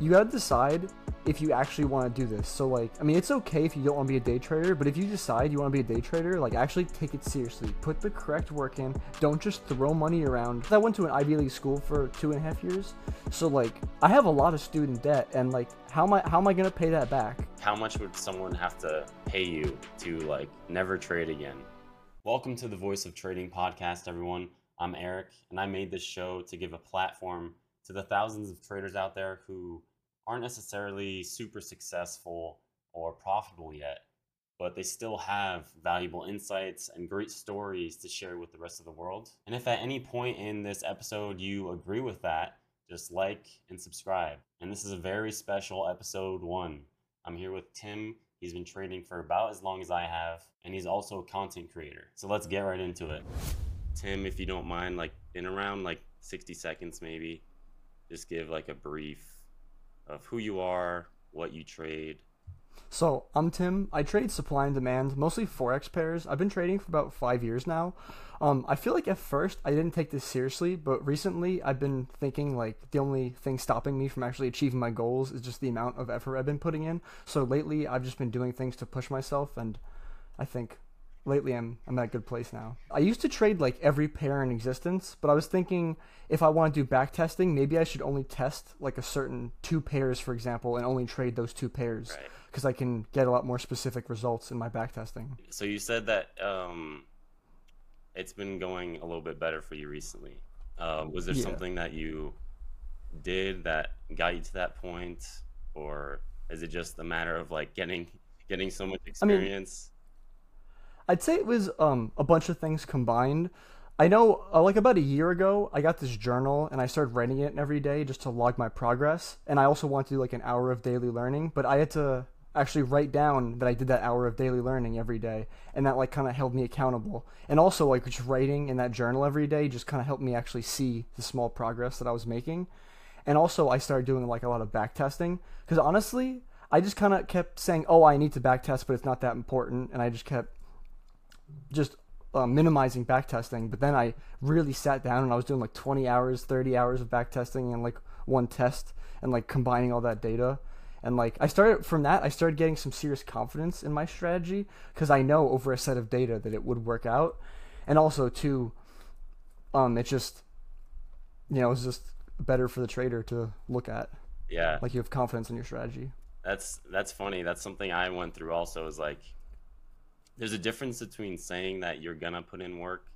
you gotta decide if you actually want to do this. So like, I mean, it's okay if you don't want to be a day trader, but if you decide you want to be a day trader, like actually take it seriously. Put the correct work in. Don't just throw money around. I went to an Ivy League school for two and a half years, so like I have a lot of student debt, and like how am I how am I gonna pay that back? How much would someone have to pay you to like never trade again? Welcome to the Voice of Trading podcast, everyone. I'm Erick, and I made this show to give a platform to the thousands of traders out there who aren't necessarily super successful or profitable yet, but they still have valuable insights and great stories to share with the rest of the world. And if at any point in this episode you agree with that, just like and subscribe. And this is a very special episode one. I'm here with Tim. He's been trading for about as long as I have, and he's also a content creator. So let's get right into it. Tim, if you don't mind, like in around like 60 seconds maybe, just give like a brief of who you are, what you trade. So, I'm Tim. I trade supply and demand, mostly Forex pairs. I've been trading for about five years now. Um, I feel like at first I didn't take this seriously, but recently I've been thinking like the only thing stopping me from actually achieving my goals is just the amount of effort I've been putting in. So lately I've just been doing things to push myself, and I think lately I'm I'm at a good place now. I used to trade like every pair in existence, but I was thinking if I want to do back testing, maybe I should only test like a certain two pairs, for example, and only trade those two pairs because right. I can get a lot more specific results in my back testing. So you said that um, it's been going a little bit better for you recently. Uh, was there yeah. something that you did that got you to that point, or is it just a matter of like getting getting so much experience? I mean, I'd say it was um, a bunch of things combined. I know, uh, like about a year ago, I got this journal and I started writing it every day just to log my progress. And I also wanted to do like an hour of daily learning, but I had to actually write down that I did that hour of daily learning every day, and that like kind of held me accountable. And also like just writing in that journal every day just kind of helped me actually see the small progress that I was making. And also I started doing like a lot of back testing because honestly, I just kind of kept saying, "Oh, I need to back test, but it's not that important," and I just kept just uh, minimizing backtesting. But then I really sat down and I was doing like 20 hours, 30 hours of backtesting and like one test and like combining all that data. And like I started from that, I started getting some serious confidence in my strategy because I know over a set of data that it would work out. And also too, um, it just, you know, it's just better for the trader to look at. Yeah. Like you have confidence in your strategy. That's that's funny. That's something I went through also. Is like there's a difference between saying that you're gonna put in work,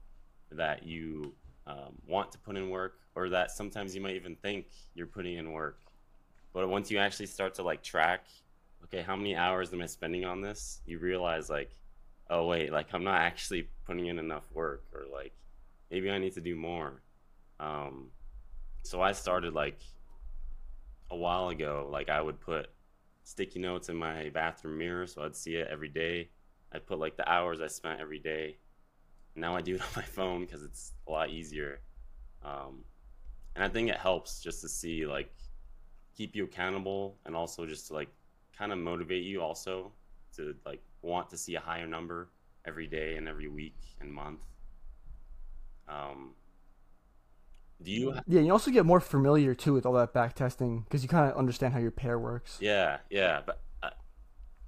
that you um, want to put in work, or that sometimes you might even think you're putting in work. But once you actually start to like track, okay, how many hours am I spending on this? You realize like, oh wait, like I'm not actually putting in enough work, or like maybe I need to do more. Um, so I started like a while ago. Like I would put sticky notes in my bathroom mirror, so I'd see it every day I put like the hours I spent every day. Now I do it on my phone because it's a lot easier. Um, and I think it helps just to see like keep you accountable and also just to like kind of motivate you also to like want to see a higher number every day and every week and month. Um, do you? Ha- yeah, you also get more familiar too with all that back testing because you kind of understand how your pair works. Yeah, yeah, but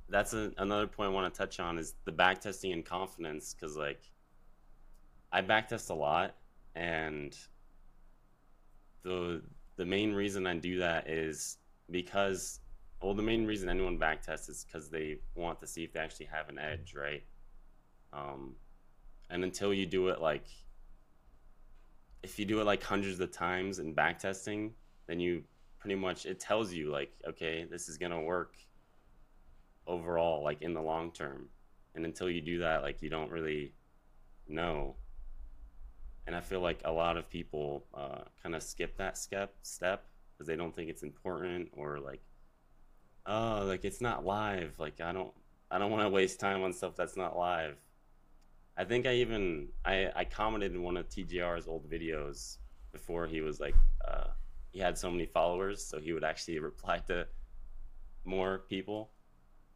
that's a, another point I want to touch on is the back testing and confidence because like I back test a lot and the the main reason I do that is because well the main reason anyone back tests is because they want to see if they actually have an edge right? Um, and until you do it like if you do it like hundreds of times in back testing then you pretty much it tells you like okay this is gonna work overall, like in the long term. And until you do that, like you don't really know. And I feel like a lot of people uh, kind of skip that step step because they don't think it's important or like, oh, like it's not live. Like I don't, I don't want to waste time on stuff that's not live. I think I even I, I commented in one of TJR's old videos before he was like uh, he had so many followers, so he would actually reply to more people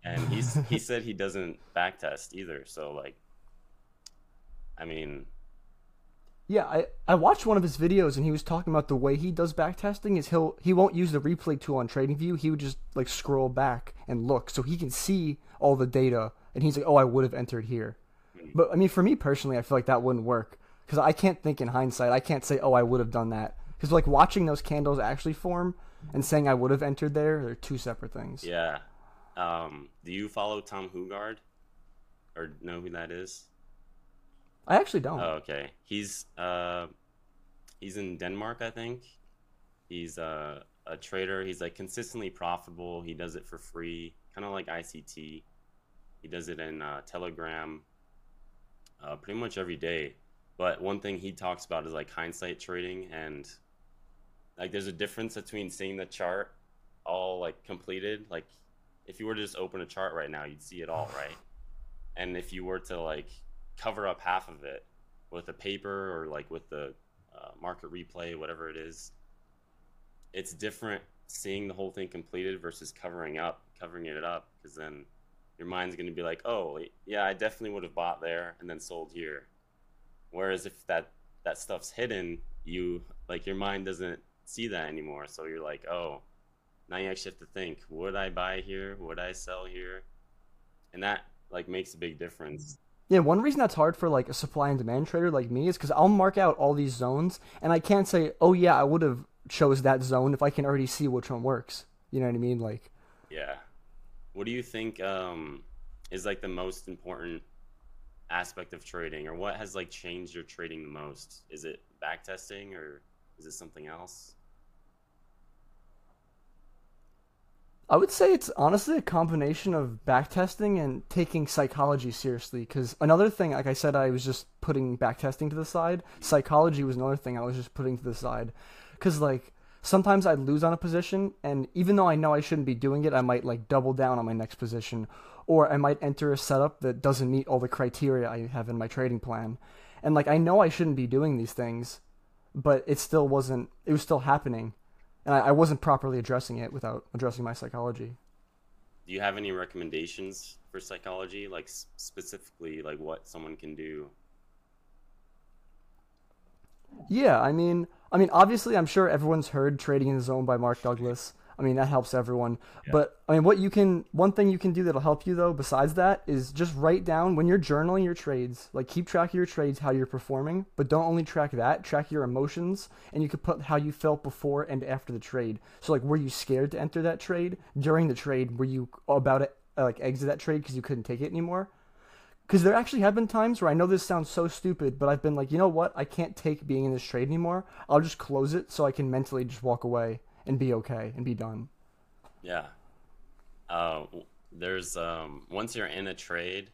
and he's he said he doesn't backtest either. So like, I mean, Yeah, I, I watched one of his videos and he was talking about the way he does backtesting is he'll he won't use the replay tool on TradingView. He would just like scroll back and look so he can see all the data and he's like, "Oh, I would have entered here." Hmm. But I mean, for me personally, I feel like that wouldn't work cuz I can't think in hindsight. I can't say, "Oh, I would have done that." Cuz like watching those candles actually form and saying I would have entered there, they're two separate things. Yeah. Um, do you follow Tom Hougaard or know who that is? I actually don't. Oh, okay. He's uh, he's in Denmark, I think. He's uh, a trader. He's like consistently profitable. He does it for free, kind of like ICT. He does it in uh, Telegram, uh, pretty much every day. But one thing he talks about is like hindsight trading, and like there's a difference between seeing the chart all like completed. Like if you were to just open a chart right now, you'd see it all, right? And if you were to like cover up half of it with a paper or like with the uh, market replay, whatever it is. It's different seeing the whole thing completed versus covering up, covering it up, because then your mind's going to be like, oh, yeah, I definitely would have bought there and then sold here. Whereas if that that stuff's hidden, you like your mind doesn't see that anymore. So you're like, oh, now you actually have to think: Would I buy here? Would I sell here? And that like makes a big difference. Yeah, one reason that's hard for like a supply and demand trader like me is because I'll mark out all these zones and I can't say, oh yeah, I would have chose that zone if I can already see which one works. You know what I mean? Like, yeah. What do you think um, is like the most important aspect of trading, or what has like changed your trading the most? Is it backtesting, or is it something else? I would say it's honestly a combination of backtesting and taking psychology seriously. Because another thing, like I said, I was just putting backtesting to the side. Psychology was another thing I was just putting to the side. Because like sometimes I'd lose on a position, and even though I know I shouldn't be doing it, I might like double down on my next position, or I might enter a setup that doesn't meet all the criteria I have in my trading plan. And like I know I shouldn't be doing these things, but it still wasn't. It was still happening and I, I wasn't properly addressing it without addressing my psychology. Do you have any recommendations for psychology, like specifically, like what someone can do? Yeah, I mean, I mean, obviously, I'm sure everyone's heard "Trading in the Zone" by Mark Douglas. I mean, that helps everyone. Yeah. But I mean, what you can, one thing you can do that'll help you though, besides that, is just write down when you're journaling your trades. Like, keep track of your trades, how you're performing, but don't only track that. Track your emotions, and you could put how you felt before and after the trade. So, like, were you scared to enter that trade during the trade? Were you about to uh, like exit that trade because you couldn't take it anymore? Because there actually have been times where I know this sounds so stupid, but I've been like, you know what? I can't take being in this trade anymore. I'll just close it so I can mentally just walk away and be okay and be done. Yeah. Uh, there's um, once you're in a trade,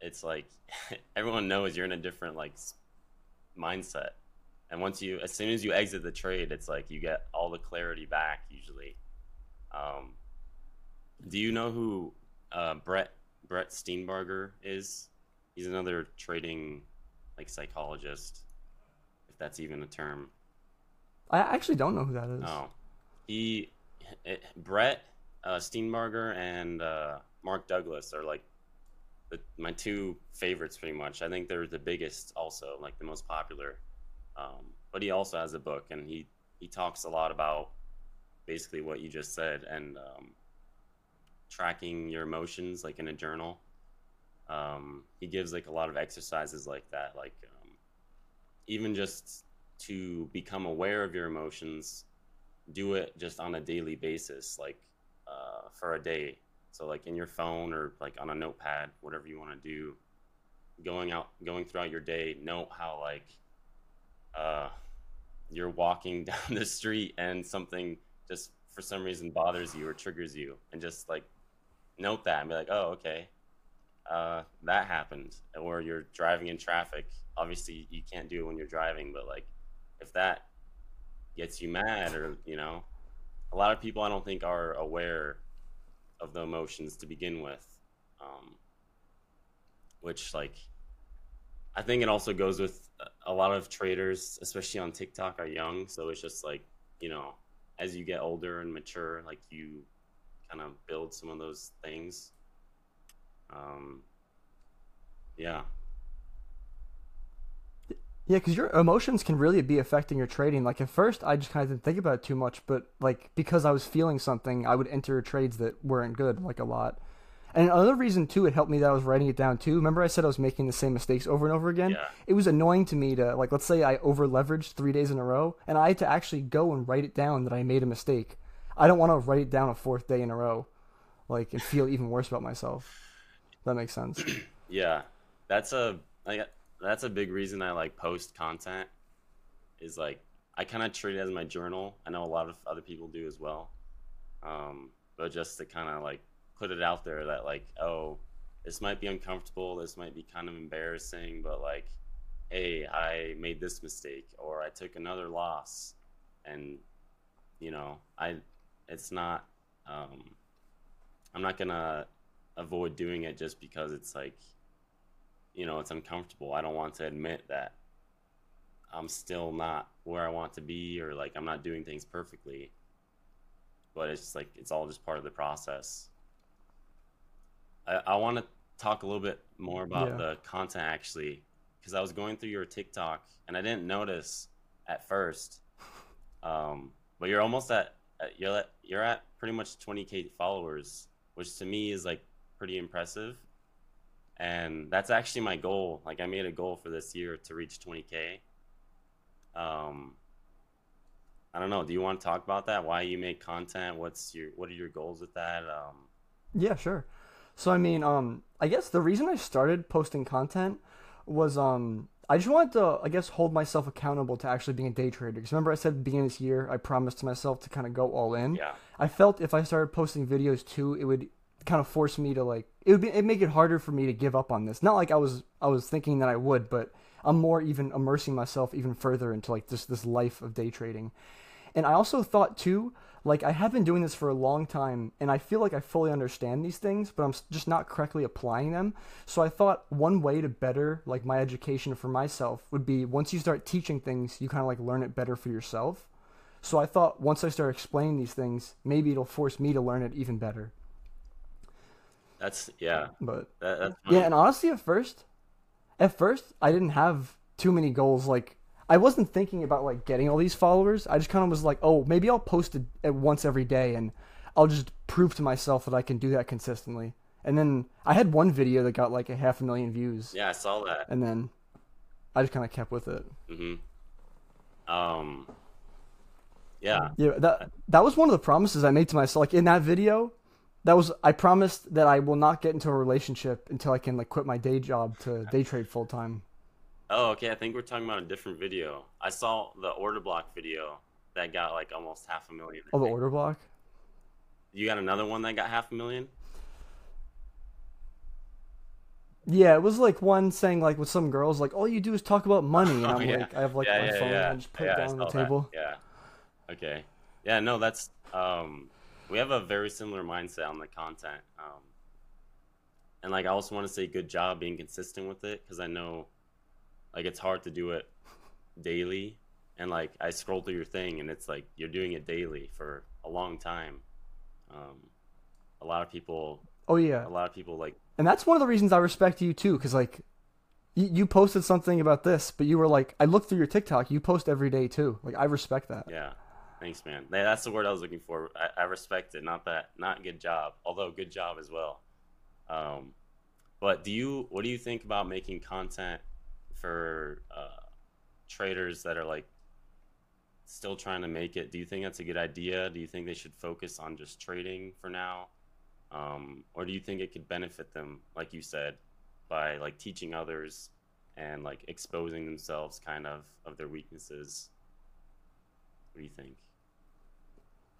it's like everyone knows you're in a different like mindset, and once you, as soon as you exit the trade, it's like you get all the clarity back usually. Um, do you know who uh, Brett Brett Steenbarger is? He's another trading like psychologist, if that's even a term. I actually don't know who that is. Oh, he, it, Brett uh, Steenbarger and uh, Mark Douglas are like the, my two favorites, pretty much. I think they're the biggest, also like the most popular. Um, but he also has a book, and he he talks a lot about basically what you just said and um, tracking your emotions, like in a journal. Um, he gives like a lot of exercises like that, like um, even just to become aware of your emotions do it just on a daily basis, like uh, for a day. So like in your phone or like on a notepad, whatever you want to do. Going out, going throughout your day, note how like uh, you're walking down the street and something just for some reason bothers you or triggers you, and just like note that and be like, oh okay, uh, that happened. Or you're driving in traffic. Obviously, you can't do it when you're driving, but like if that gets you mad or you know a lot of people i don't think are aware of the emotions to begin with um, which like i think it also goes with a lot of traders especially on tiktok are young. So it's just like you know as you get older and mature like you kind of build some of those things. Um, yeah Yeah, because your emotions can really be affecting your trading. Like at first, I just kind of didn't think about it too much, but like because I was feeling something, I would enter trades that weren't good, like a lot. And another reason too, it helped me that I was writing it down too. Remember, I said I was making the same mistakes over and over again. Yeah. It was annoying to me to like, let's say I over leveraged three days in a row, and I had to actually go and write it down that I made a mistake. I don't want to write it down a fourth day in a row, like and feel even worse about myself. That makes sense. Yeah, that's a like that's a big reason I like post content. Is like I kind of treat it as my journal. I know a lot of other people do as well, um, but just to kind of like put it out there that like oh this might be uncomfortable, this might be kind of embarrassing, but like hey I made this mistake or I took another loss, and you know I it's not um, I'm not gonna avoid doing it just because it's like you know it's uncomfortable. I don't want to admit that i'm still not where i want to be or like i'm not doing things perfectly. But it's just like it's all just part of the process. I, I want to talk a little bit more about Yeah. the content actually because i was going through your tiktok and i didn't notice at first. Um, but you're almost at at- you're at you're at pretty much 20k followers which to me is like pretty impressive and that's actually my goal. Like i made a goal for this year to reach 20k um i don't know. Do you want to talk about that? Why you make content? What's your what are your goals with that? Um Yeah, sure. So I mean, um, I guess the reason I started posting content was um, I just wanted to, I guess, hold myself accountable to actually being a day trader. Because remember, I said at the beginning of this year, I promised to myself to kind of go all in. yeah. I felt if I started posting videos too, it would kind of force me to like, it would be, it make it harder for me to give up on this. Not like I was, I was thinking that I would, but I'm more even immersing myself even further into like this this life of day trading. And I also thought too, like I have been doing this for a long time, and I feel like I fully understand these things, but I'm just not correctly applying them. So I thought one way to better like my education for myself would be once you start teaching things, you kind of like learn it better for yourself. So I thought once I start explaining these things, maybe it'll force me to learn it even better. That's yeah But that, that's yeah, and honestly, at first, at first, I didn't have too many goals. Like, I wasn't thinking about like getting all these followers. I just kind of was like, oh, maybe I'll post it at once every day, and I'll just prove to myself that I can do that consistently. And then I had one video that got like a half a million views, yeah i saw that and then I just kind of kept with it. hmm um yeah Yeah, that that was one of the promises I made to myself. Like in that video, that was I promised that I will not get into a relationship until I can like quit my day job to day trade full time. Oh, okay. I think we're talking about a different video. I saw the order block video that got like almost half a million. Oh, the order block. You got another one that got half a million? Yeah, it was like one saying like with some girls like all you do is talk about money, and Oh, I'm yeah. like I have like yeah, my yeah, phone, and I just put it down on the that. table. Yeah. Okay. Yeah, no, that's um we have a very similar mindset on the content. Um and like I also want to say good job being consistent with it because I know like it's hard to do it daily and like I scroll through your thing and it's like you're doing it daily for a long time. Um a lot of people Oh yeah, a lot of people like and that's one of the reasons I respect you too, because like you, you posted something about this, but you were like I looked through your TikTok, you post every day too. Like I respect that. Yeah, thanks, man. That's the word I was looking for. I, I respect it. Not that, not good job. Although good job as well. Um, but do you? What do you think about making content for uh, traders that are like still trying to make it? Do you think that's a good idea? Do you think they should focus on just trading for now, um, or do you think it could benefit them, like you said, by like teaching others and like exposing themselves, kind of, of their weaknesses? What do you think?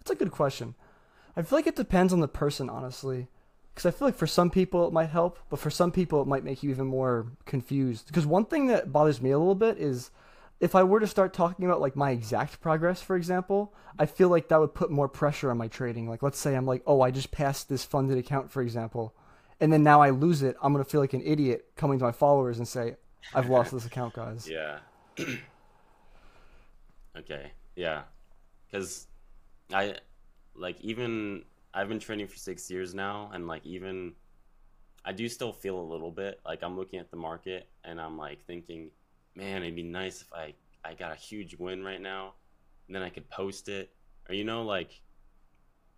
That's a good question. I feel like it depends on the person, honestly. Because I feel like for some people it might help, but for some people it might make you even more confused. Because one thing that bothers me a little bit is if I were to start talking about like my exact progress, for example, I feel like that would put more pressure on my trading. Like, let's say I'm like, oh, I just passed this funded account, for example, and then now I lose it. I'm gonna feel like an idiot coming to my followers and say, I've lost this account, guys. Yeah. okay. Yeah. Because I, like, even I've been training for six years now, and like, even I do still feel a little bit like I'm looking at the market and I'm like thinking, man, it'd be nice if I I got a huge win right now, and then I could post it, or you know, like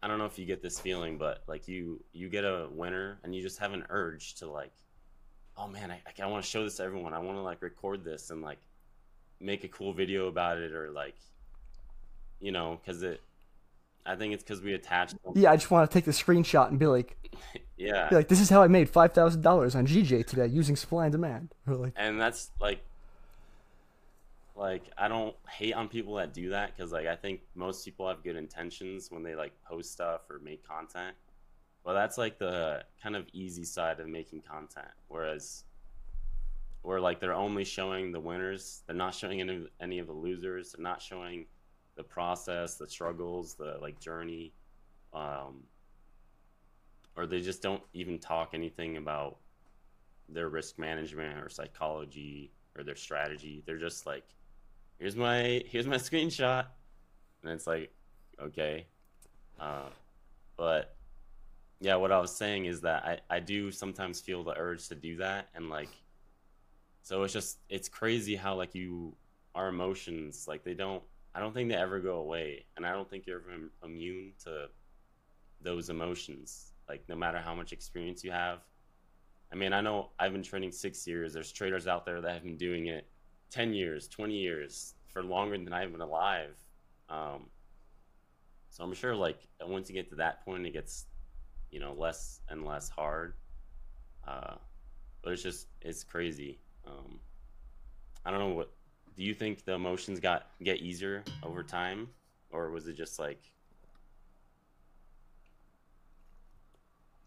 I don't know if you get this feeling, but like you you get a winner and you just have an urge to like, oh man, I, I want to show this to everyone. I want to like record this and like make a cool video about it, or like, you know, because it. I think it's because we attached. Yeah, I just want to take the screenshot and be like, yeah, be like, this is how I made five thousand dollars on GJ today using supply and demand. Really. and that's like like i don't hate on people that do that because like i think most people have good intentions when they like post stuff or make content Well, that's like the kind of easy side of making content whereas where like they're only showing the winners they're not showing any, any of the losers they're not showing the process the struggles the like journey um, or they just don't even talk anything about their risk management or psychology or their strategy. They're just like here's my here's my screenshot. And it's like okay uh, but yeah what i was saying is that I, I do sometimes feel the urge to do that. And like so it's just it's crazy how like you our emotions like they don't i don't think they ever go away and i don't think you're ever immune to those emotions like no matter how much experience you have i mean i know i've been training six years there's traders out there that have been doing it 10 years, 20 years, for longer than I've been alive. Um, so I'm sure, like, once you get to that point, it gets, you know, less and less hard. Uh, but it's just, it's crazy. Um, I don't know what, do you think the emotions got, get easier over time? Or was it just like,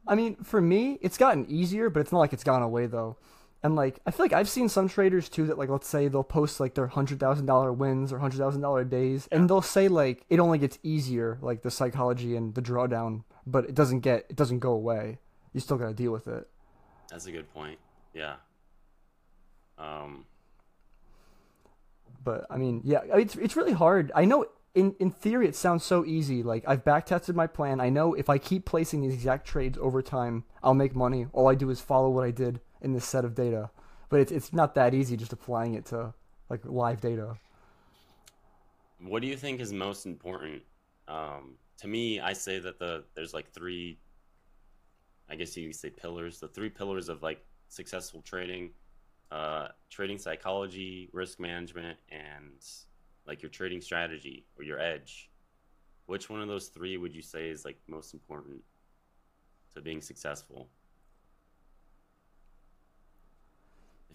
I mean, for me, it's gotten easier, but it's not like it's gone away though. And like I feel like I've seen some traders too that like let's say they'll post like their hundred thousand dollar wins or hundred thousand dollar days, and they'll say like it only gets easier, like the psychology and the drawdown, but it doesn't get it doesn't go away. You still got to deal with it. That's a good point. Yeah. Um. But I mean, yeah, it's it's really hard. I know in in theory it sounds so easy. Like I've back tested my plan. I know if I keep placing these exact trades over time, I'll make money. All I do is follow what I did in this set of data. But it's it's not that easy just applying it to like live data. What do you think is most important? Um, to me, I say that the there's like three. I guess you could say pillars. The three pillars of like successful trading, uh, trading psychology, risk management, and like your trading strategy or your edge. Which one of those three would you say is like most important to being successful?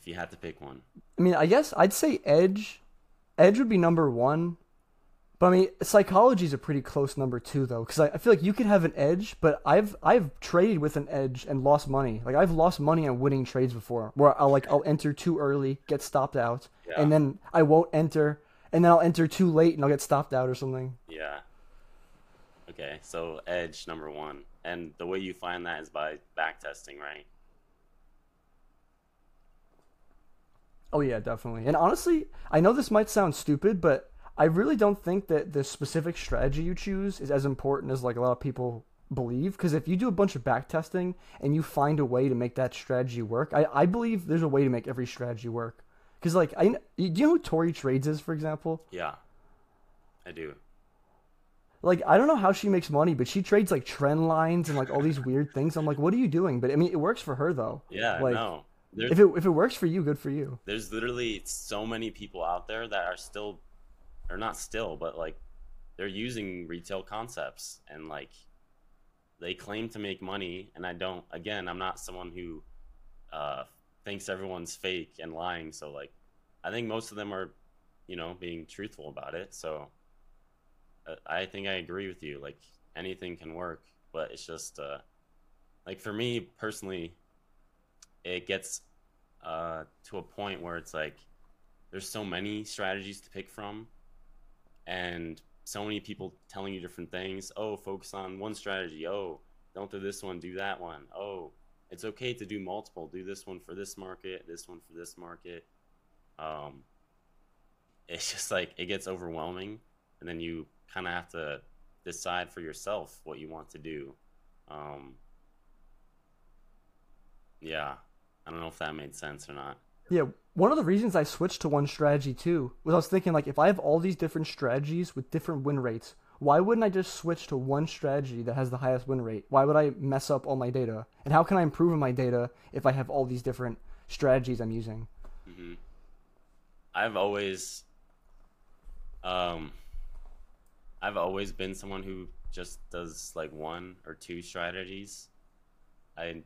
if you had to pick one? I mean, I guess I'd say Edge. Edge would be number one. But I mean, psychology is a pretty close number two, though, because I, I, feel like you could have an edge, but I've I've traded with an edge and lost money. Like I've lost money on winning trades before, where I'll like I'll enter too early, get stopped out, yeah. and then I won't enter, and then I'll enter too late and I'll get stopped out or something. Yeah. Okay, so edge number one, and the way you find that is by back testing, right? Oh yeah, definitely. And honestly, I know this might sound stupid, but I really don't think that the specific strategy you choose is as important as like a lot of people believe. Because if you do a bunch of back testing and you find a way to make that strategy work, I, I believe there's a way to make every strategy work. Because like, I do you know who Tori Trades is, for example? Yeah, I do. Like I don't know how she makes money, but she trades like trend lines and like all these weird things. I'm like, what are you doing? But I mean, it works for her though. Yeah, like, no there's, if it if it works for you, good for you. There's literally so many people out there that are still, or not still, but like, they're using retail concepts and like, they claim to make money, and I don't. Again, I'm not someone who uh, thinks everyone's fake and lying. So like, I think most of them are, you know, being truthful about it. So uh, I think I agree with you. Like anything can work, but it's just uh, like for me personally, it gets uh, to a point where it's like there's so many strategies to pick from and so many people telling you different things. Oh focus on one strategy. Oh don't do this one do that one. Oh it's okay to do multiple. Do this one for this market this one for this market. Um, it's just like it gets overwhelming and then you kind of have to decide for yourself what you want to do. Um, yeah. I don't know if that made sense or not. Yeah, one of the reasons I switched to one strategy too was I was thinking like if I have all these different strategies with different win rates, why wouldn't I just switch to one strategy that has the highest win rate? Why would I mess up all my data? And how can I improve my data if I have all these different strategies I'm using? hmm I've always, um, I've always been someone who just does like one or two strategies. I,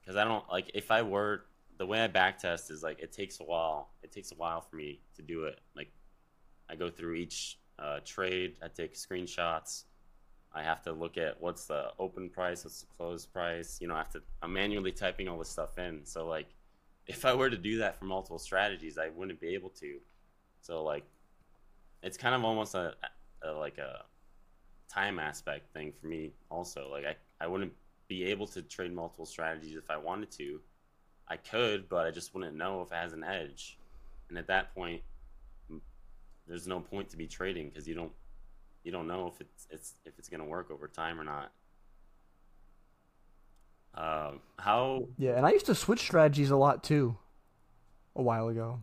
because I don't like if I were the way I backtest is like it takes a while. It takes a while for me to do it. Like I go through each uh, trade. I take screenshots. I have to look at what's the open price, what's the close price. You know, I have to. I'm manually typing all this stuff in. So like, if I were to do that for multiple strategies, I wouldn't be able to. So like, it's kind of almost a, a like a time aspect thing for me. Also, like I I wouldn't be able to trade multiple strategies if I wanted to. I could, but I just wouldn't know if it has an edge. And at that point, there's no point to be trading because you don't you don't know if it's it's if it's gonna work over time or not. Um, how Yeah, and I used to switch strategies a lot too a while ago.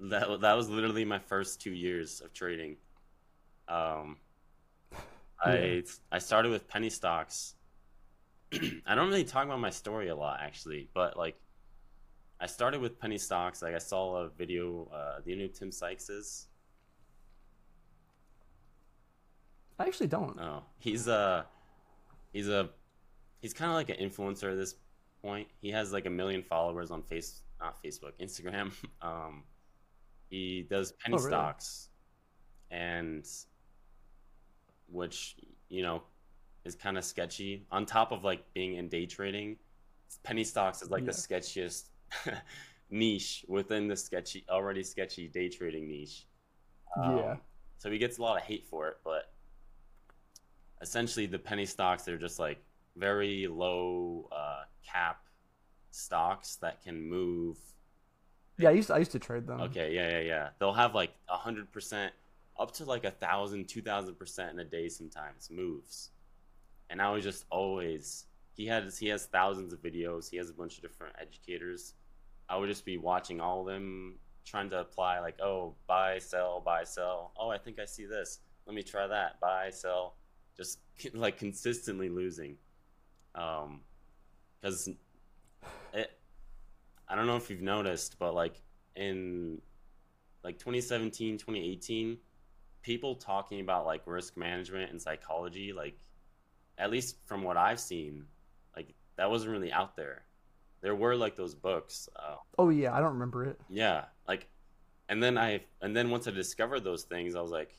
that that was literally my first two years of trading. Um, I I started with penny stocks. I don't really talk about my story a lot actually, but like I started with penny stocks. Like I saw a video. Uh, do you know who Tim Sykes is? I actually don't. Oh, he's a he's a he's kind of like an influencer at this point. He has like a million followers on face not Facebook, Instagram. Um, he does penny Oh, really? stocks, and which you know is kind of sketchy. On top of like being in day trading, penny stocks is like the sketchiest niche within the sketchy already sketchy day trading niche. Yeah. Um, So he gets a lot of hate for it, but essentially the penny stocks they're just like very low uh, cap stocks that can move. Yeah, I used to, I used to trade them. Okay, yeah, yeah, yeah. They'll have like a hundred percent, up to like a thousand, two thousand percent in a day sometimes moves. And I was just always he has he has thousands of videos. He has a bunch of different educators. I would just be watching all of them, trying to apply like, oh, buy, sell, buy, sell. Oh, I think I see this. Let me try that. Buy, sell. Just like consistently losing. Um, because it, I don't know if you've noticed, but like in like 2017, 2018, people talking about like risk management and psychology, like at least from what I've seen, like that wasn't really out there. There were like those books. Uh, Oh yeah, I don't remember it. yeah, like, and then I and then once I discovered those things, I was like,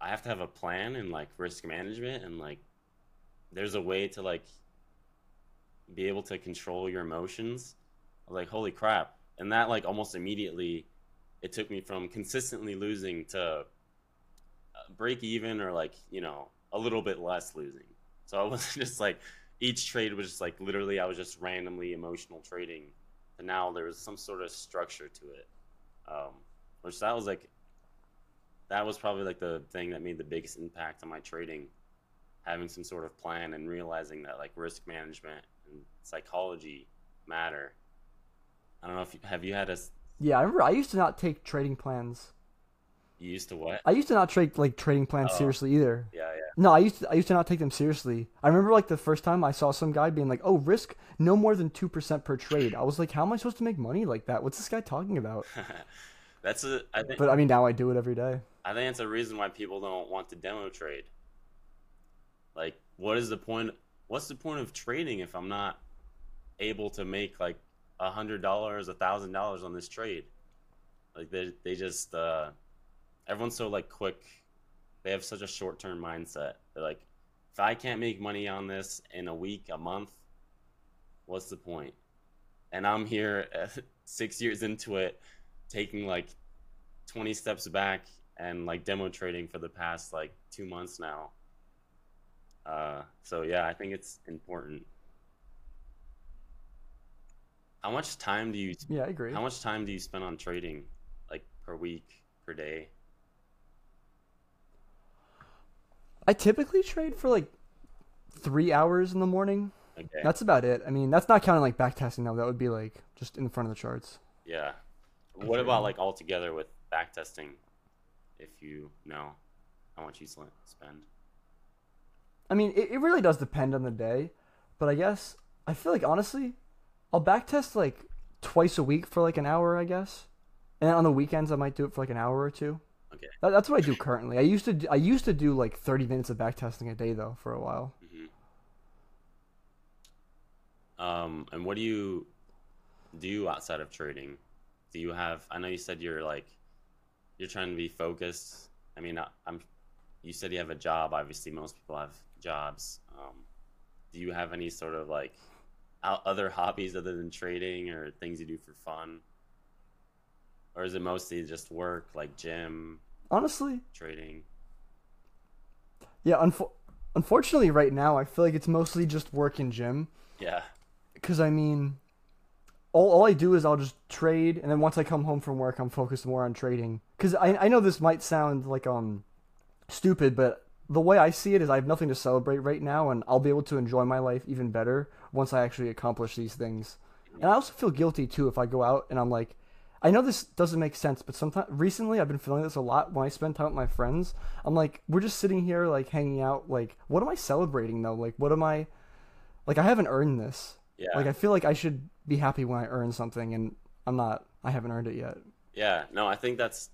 I have to have a plan and like risk management and like, there's a way to like be able to control your emotions. I was like, holy crap! And that like almost immediately, it took me from consistently losing to uh, break even or like you know a little bit less losing. So I wasn't just like each trade was just like literally I was just randomly emotional trading and now there was some sort of structure to it um, which that was like that was probably like the thing that made the biggest impact on my trading having some sort of plan and realizing that like risk management and psychology matter i don't know if you, have you had a Yeah, I remember. I used to not take trading plans. you used to what I used to not take like trading plans Oh. seriously either. yeah No, I used to, I used to not take them seriously. I remember like the first time I saw some guy being like, "Oh, risk no more than two percent per trade." I was like, "How am I supposed to make money like that? What's this guy talking about?" that's a i think But I mean, now I do it every day. I think it's a reason why people don't want to demo trade. Like, what is the point? What's the point of trading if I'm not able to make like a hundred dollars, a thousand dollars on this trade? Like they they just uh, everyone's so like quick. They have such a short term mindset. They're like, if I can't make money on this in a week, a month, what's the point? And I'm here six years into it, taking like 20 steps back and like demo trading for the past like two months now. Uh, so yeah, I think it's important. How much time do you Yeah, I agree. how much time do you spend on trading, like per week, per day? I typically trade for like three hours in the morning. Okay. That's about it. I mean, that's not counting like backtesting though. That would be like just in front of the charts. Yeah. What about like all together with back testing? If you know how much you spend. I mean, it, it really does depend on the day, but I guess I feel like honestly, I'll backtest like twice a week for like an hour, I guess, and on the weekends I might do it for like an hour or two. Okay. That, that's what I do currently. I used to do, I used to do like thirty minutes of backtesting a day though for a while. Um, and what do you do outside of trading? Do you have? I know you said you're like you're trying to be focused. I mean, I- I'm. You said you have a job. Obviously, most people have jobs. Um, do you have any sort of like out, other hobbies other than trading or things you do for fun? Or is it mostly just work, like gym, Honestly, trading? yeah. Unfo- unfortunately, right now I feel like it's mostly just work and gym. Yeah, Because I mean, all, all I do is I'll just trade, and then once I come home from work, I'm focused more on trading. Because I I know this might sound like um stupid, but the way I see it is I have nothing to celebrate right now, and I'll be able to enjoy my life even better once I actually accomplish these things. And I also feel guilty too if I go out and I'm like, I know this doesn't make sense, but sometimes recently I've been feeling this a lot when I spend time with my friends. I'm like, we're just sitting here like hanging out. Like, what am I celebrating though? Like, what am I? Like, I haven't earned this. yeah. Like I feel like I should be happy when I earn something, and I'm not. I haven't earned it yet. Yeah, no, I think that's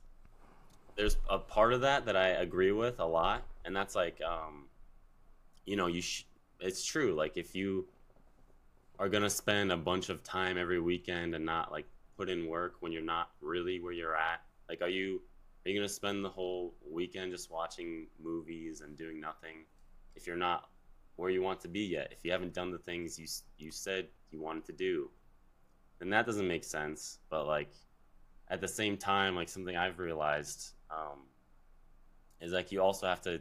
there's a part of that that I agree with a lot, and that's like, um, you know, you sh- it's true. Like if you are gonna spend a bunch of time every weekend and not like put in work when you're not really where you're at, like, are you are you gonna spend the whole weekend just watching movies and doing nothing if you're not where you want to be yet? If you haven't done the things you you said you wanted to do, then that doesn't make sense. But like at the same time, like something I've realized um, is like you also have to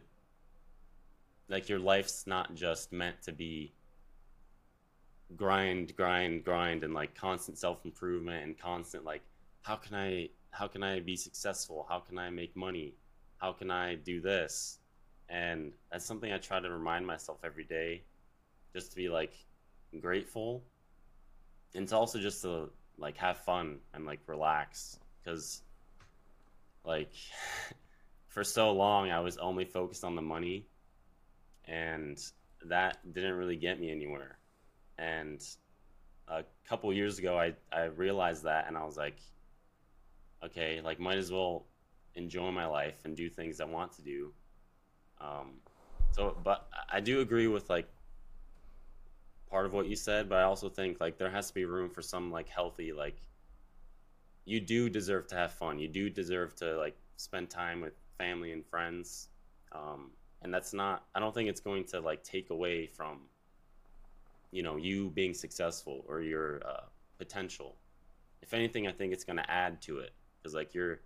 like your life's not just meant to be grind, grind, grind, and like constant self improvement and constant like how can I how can I be successful? How can I make money? How can I do this? And that's something I try to remind myself every day, just to be like grateful, and to also just to like have fun and like relax because like for so long I was only focused on the money and that didn't really get me anywhere. And a couple years ago I, I realized that and I was like okay, like might as well enjoy my life and do things I want to do. Um so but I do agree with like part of what you said, but I also think like there has to be room for some like healthy like you do deserve to have fun. You do deserve to like spend time with family and friends. Um, and that's not I don't think it's going to like take away from you know you being successful or your uh, potential. If anything, I think it's going to add to it because like you're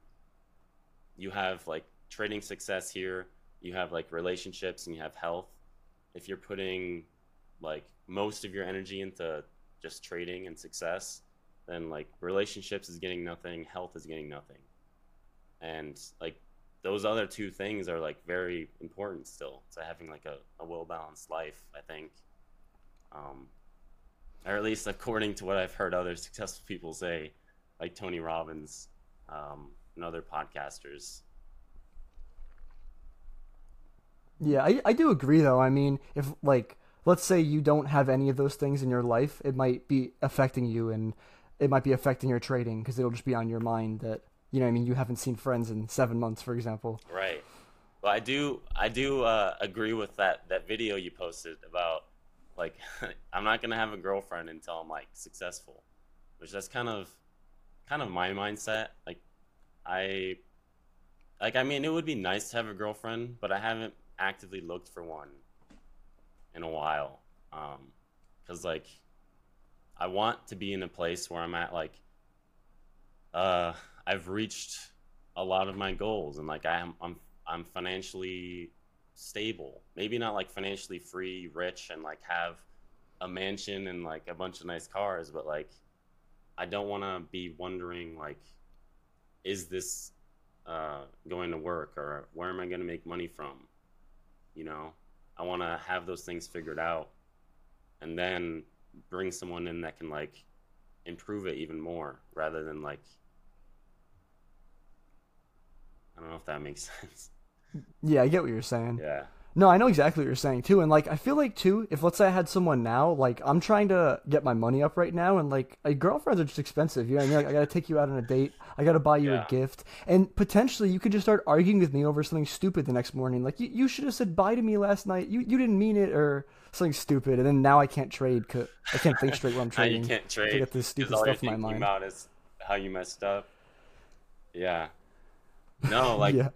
you have like trading success here, you have like relationships and you have health. If you're putting like most of your energy into just trading and success, then like relationships is getting nothing, health is getting nothing. And like those other two things are like very important still to having like a, a well balanced life, I think. Um, or at least according to what I've heard other successful people say, like Tony Robbins um, and other podcasters. Yeah, I I do agree though. I mean, if like let's say you don't have any of those things in your life, it might be affecting you, and it might be affecting your trading because it'll just be on your mind that you know. what I mean, you haven't seen friends in seven months, for example. Right. Well, I do. I do uh, agree with that. That video you posted about like I'm not gonna have a girlfriend until I'm like successful, which that's kind of kind of my mindset. Like I like I mean it would be nice to have a girlfriend, but I haven't actively looked for one in a while. Um, cause like I want to be in a place where I'm at like uh I've reached a lot of my goals and like I'm I'm I'm financially stable. Maybe not like financially free, rich and like have a mansion and like a bunch of nice cars, but like I don't want to be wondering like is this uh going to work or where am I going to make money from? You know, I want to have those things figured out and then bring someone in that can like improve it even more rather than like I don't know if that makes sense. Yeah, I get what you're saying. Yeah. No, I know exactly what you're saying too, and like I feel like too, if let's say I had someone now, like I'm trying to get my money up right now, and like girlfriends are just expensive. You know what I mean? Like I gotta take you out on a date, I gotta buy you Yeah. a gift, and potentially you could just start arguing with me over something stupid the next morning. Like you, you should have said bye to me last night. You you didn't mean it, or something stupid, and then now I can't trade. Cause I can't think straight when I'm Now you can't trade. get this stupid all you're in my mind. about is how you messed up. Yeah. No, like yeah.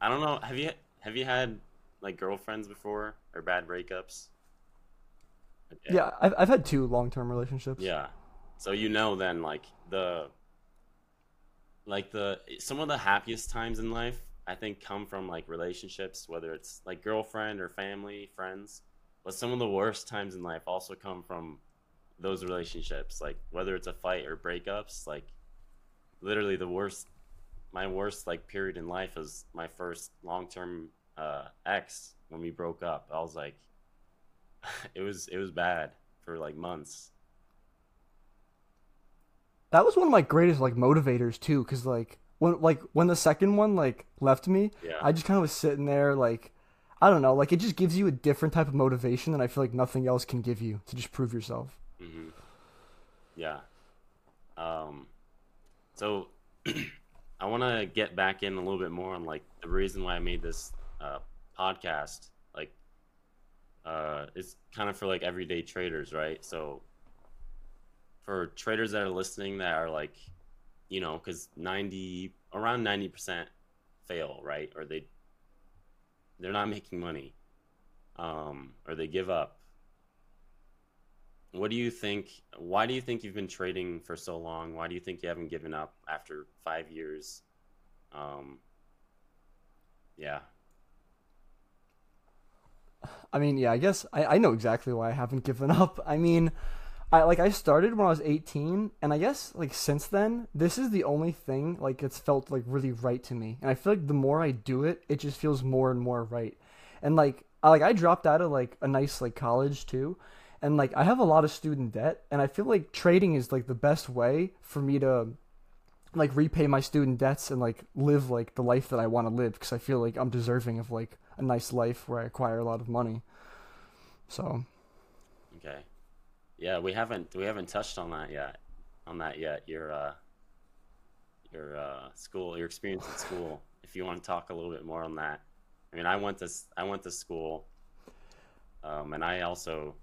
I don't know. Have you have you had like girlfriends before or bad breakups? Okay. Yeah, I've I've had two long term relationships. Yeah. So you know then like the like the some of the happiest times in life I think come from like relationships, whether it's like girlfriend or family, friends. But some of the worst times in life also come from those relationships, like whether it's a fight or breakups, like literally the worst my worst like period in life was my first long-term uh ex when we broke up. I was like it was it was bad for like months. that was one of my greatest like motivators too because like when like when the second one like left me Yeah. i just kind of was sitting there like i don't know like it just gives you a different type of motivation that i feel like nothing else can give you to just prove yourself Mm-hmm. Yeah. Um, so I want to get back in a little bit more on like the reason why I made this uh, podcast. Like, uh, it's kind of for like everyday traders, right? So for traders that are listening that are like, you know, because ninety around ninety percent fail, right? Or they they're not making money, um, or they give up what do you think? Why do you think you've been trading for so long? Why do you think you haven't given up after five years? Um, yeah, i mean yeah i guess i, I know exactly why i haven't given up i mean i like i started when i was 18 and i guess like since then this is the only thing like it's felt like really right to me and i feel like the more i do it it just feels more and more right and like I, like I dropped out of like a nice like college too and like I have a lot of student debt and I feel like trading is like the best way for me to like repay my student debts and like live like the life that I want to live because I feel like I'm deserving of like a nice life where I acquire a lot of money. So, okay, yeah. We haven't we haven't touched on that yet. On that yet. Your uh, your uh, school, your experience at school. if you want to talk a little bit more on that. I mean, I went to I went to school, um, and I also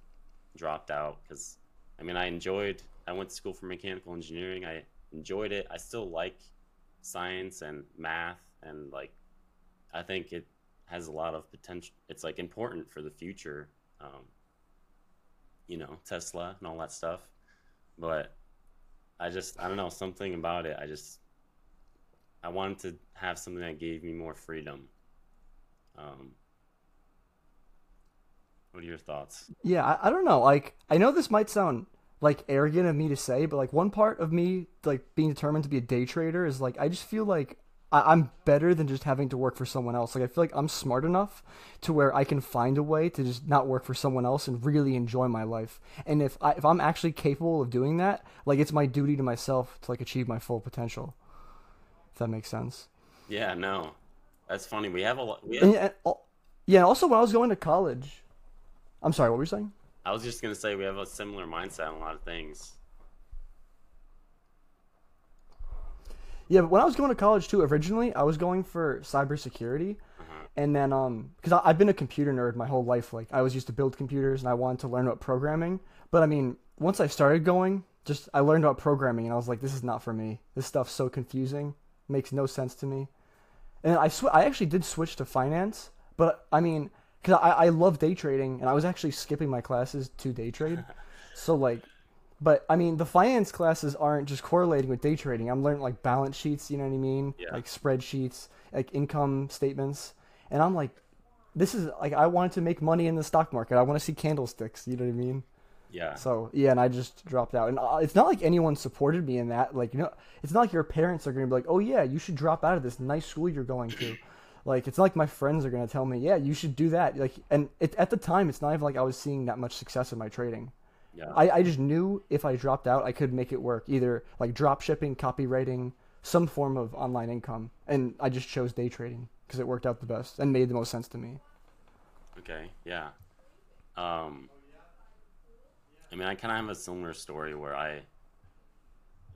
dropped out because I mean I enjoyed. I went to school for mechanical engineering. I enjoyed it. I still like science and math, and like I think it has a lot of potential. It's like important for the future. Um, you know, Tesla and all that stuff. But I just I don't know something about it. I just I wanted to have something that gave me more freedom. Um, what are your thoughts? yeah, I, I don't know. Like, I know this might sound like arrogant of me to say, but like one part of me like being determined to be a day trader is like I just feel like I, I'm better than just having to work for someone else. Like I feel like I'm smart enough to where I can find a way to just not work for someone else and really enjoy my life. And if I if I'm actually capable of doing that, like it's my duty to myself to like achieve my full potential. If that makes sense. Yeah, no, that's funny. We have a lot. And, have, and, yeah, also when I was going to college, I'm sorry, what were you saying? I was just gonna say we have a similar mindset on a lot of things. Yeah, but when I was going to college too, originally I was going for cybersecurity, Uh-huh. and then um, because I've been a computer nerd my whole life, like I was used to build computers and I wanted to learn about programming. But I mean, once I started going, just I learned about programming and I was like, this is not for me. This stuff's so confusing, makes no sense to me. And I sw- I actually did switch to finance, but I mean, because I I love day trading and I was actually skipping my classes to day trade, so like but I mean, the finance classes aren't just correlating with day trading. I'm learning like balance sheets, you know what I mean? Yeah. Like spreadsheets, like income statements. And I'm like, this is like, I wanted to make money in the stock market. I want to see candlesticks, you know what I mean? Yeah, So, yeah, and I just dropped out. And uh, it's not like anyone supported me in that. Like, you know, it's not like your parents are going to be like, oh, yeah, you should drop out of this nice school you're going to. Like, it's not like my friends are going to tell me, yeah, you should do that. Like, and it, at the time, it's not even like I was seeing that much success in my trading. Yeah. I, I just knew if I dropped out, I could make it work. Either like drop shipping, copywriting, some form of online income, and I just chose day trading because it worked out the best and made the most sense to me. Okay, yeah. Um, I mean, I kind of have a similar story where I,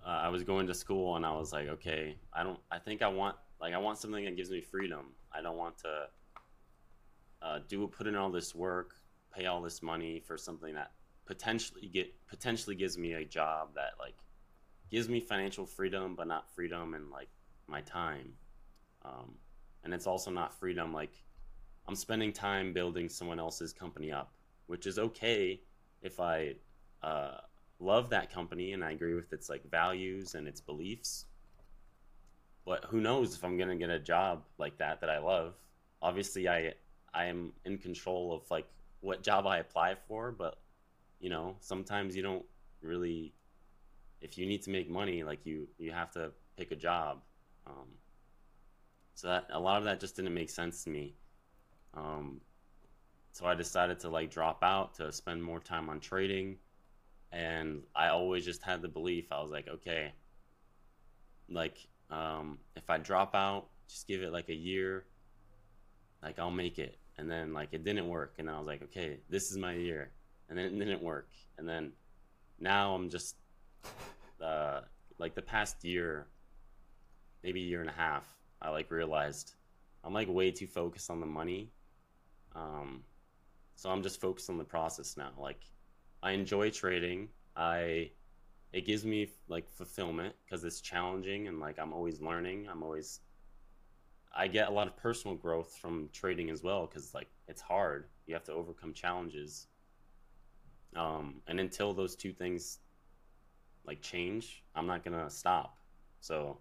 uh, I was going to school and I was like, okay, I don't, I think I want, like, I want something that gives me freedom. I don't want to uh, do put in all this work, pay all this money for something that potentially get potentially gives me a job that like gives me financial freedom, but not freedom and like my time. Um, and it's also not freedom like I'm spending time building someone else's company up, which is okay if I uh, love that company and I agree with its like values and its beliefs. But who knows if I'm gonna get a job like that that I love? Obviously, I I am in control of like what job I apply for, but you know sometimes you don't really. If you need to make money, like you you have to pick a job. Um, so that a lot of that just didn't make sense to me. Um, so I decided to like drop out to spend more time on trading. And I always just had the belief I was like, okay, like um, if I drop out, just give it like a year, like I'll make it. And then like it didn't work, and I was like, okay, this is my year, and then it didn't work, and then now I'm just uh, like the past year, maybe a year and a half, I like realized I'm like way too focused on the money. Um, so I'm just focused on the process now. Like I enjoy trading. I it gives me like fulfillment because it's challenging and like I'm always learning. I'm always I get a lot of personal growth from trading as well because like it's hard. You have to overcome challenges. Um, and until those two things like change, I'm not gonna stop. So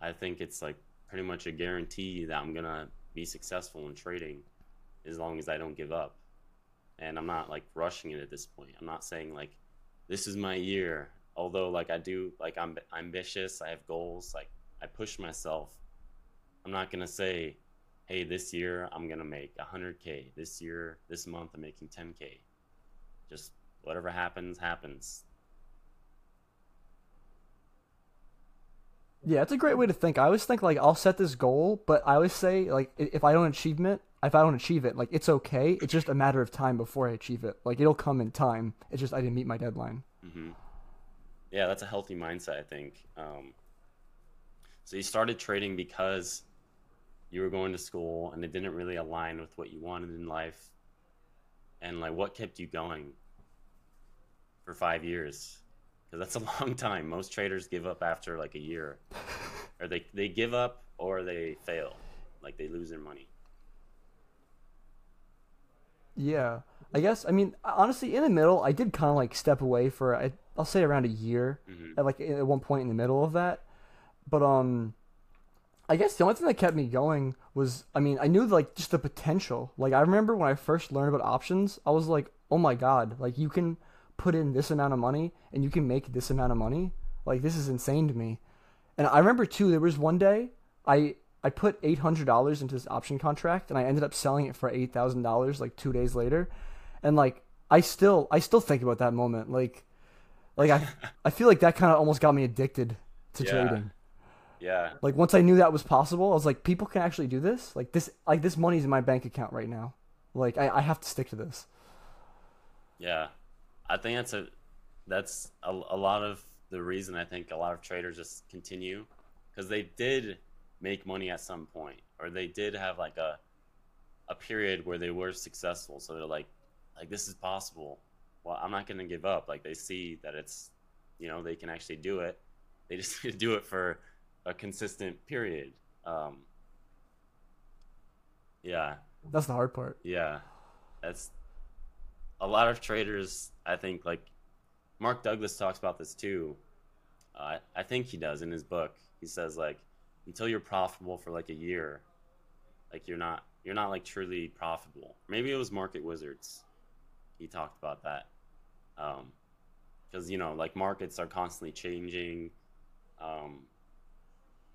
I think it's like pretty much a guarantee that I'm gonna be successful in trading as long as I don't give up. And I'm not like rushing it at this point. I'm not saying like this is my year. Although like I do like I'm ambitious, I have goals, like I push myself. I'm not gonna say, hey, this year I'm gonna make 100k. This year, this month I'm making 10k. Just whatever happens, happens. Yeah, it's a great way to think. I always think like I'll set this goal, but I always say like if I don't achieve it, if I don't achieve it, like it's okay. It's just a matter of time before I achieve it. Like it'll come in time. It's just I didn't meet my deadline. hmm Yeah, that's a healthy mindset, I think. Um, so you started trading because you were going to school and it didn't really align with what you wanted in life. And like, what kept you going for five years? Because that's a long time. Most traders give up after like a year, or they they give up or they fail, like they lose their money. Yeah, I guess. I mean, honestly, in the middle, I did kind of like step away for I, I'll say around a year, hmm at like at one point in the middle of that. But um, I guess the only thing that kept me going was, I mean, I knew like just the potential. Like I remember when I first learned about options, I was like, oh my god, like you can put in this amount of money and you can make this amount of money. Like this is insane to me. And I remember too, there was one day I I put eight hundred dollars into this option contract and I ended up selling it for eight thousand dollars like two days later. And like I still I still think about that moment. Like like I I feel like that kind of almost got me addicted to Yeah. trading. Yeah, Like once I knew that was possible, I was like, people can actually do this. Like this like this money's in my bank account right now. Like I, I have to stick to this. Yeah, I think that's a that's a, a lot of the reason I think a lot of traders just continue because they did make money at some point or they did have like a a period where they were successful. So they're like like this is possible. Well i'm not going to give up. Like they see that it's you know they can actually do it. They just need to do it for a consistent period. Um yeah. That's the hard part. yeah, that's a lot of traders. I think like Mark Douglas talks about this too. Uh, I think he does in his book. He says like until you're profitable for like a year, like you're not you're not like truly profitable. Maybe it was Market Wizards. He talked about that. Um, because you know like markets are constantly changing. Um,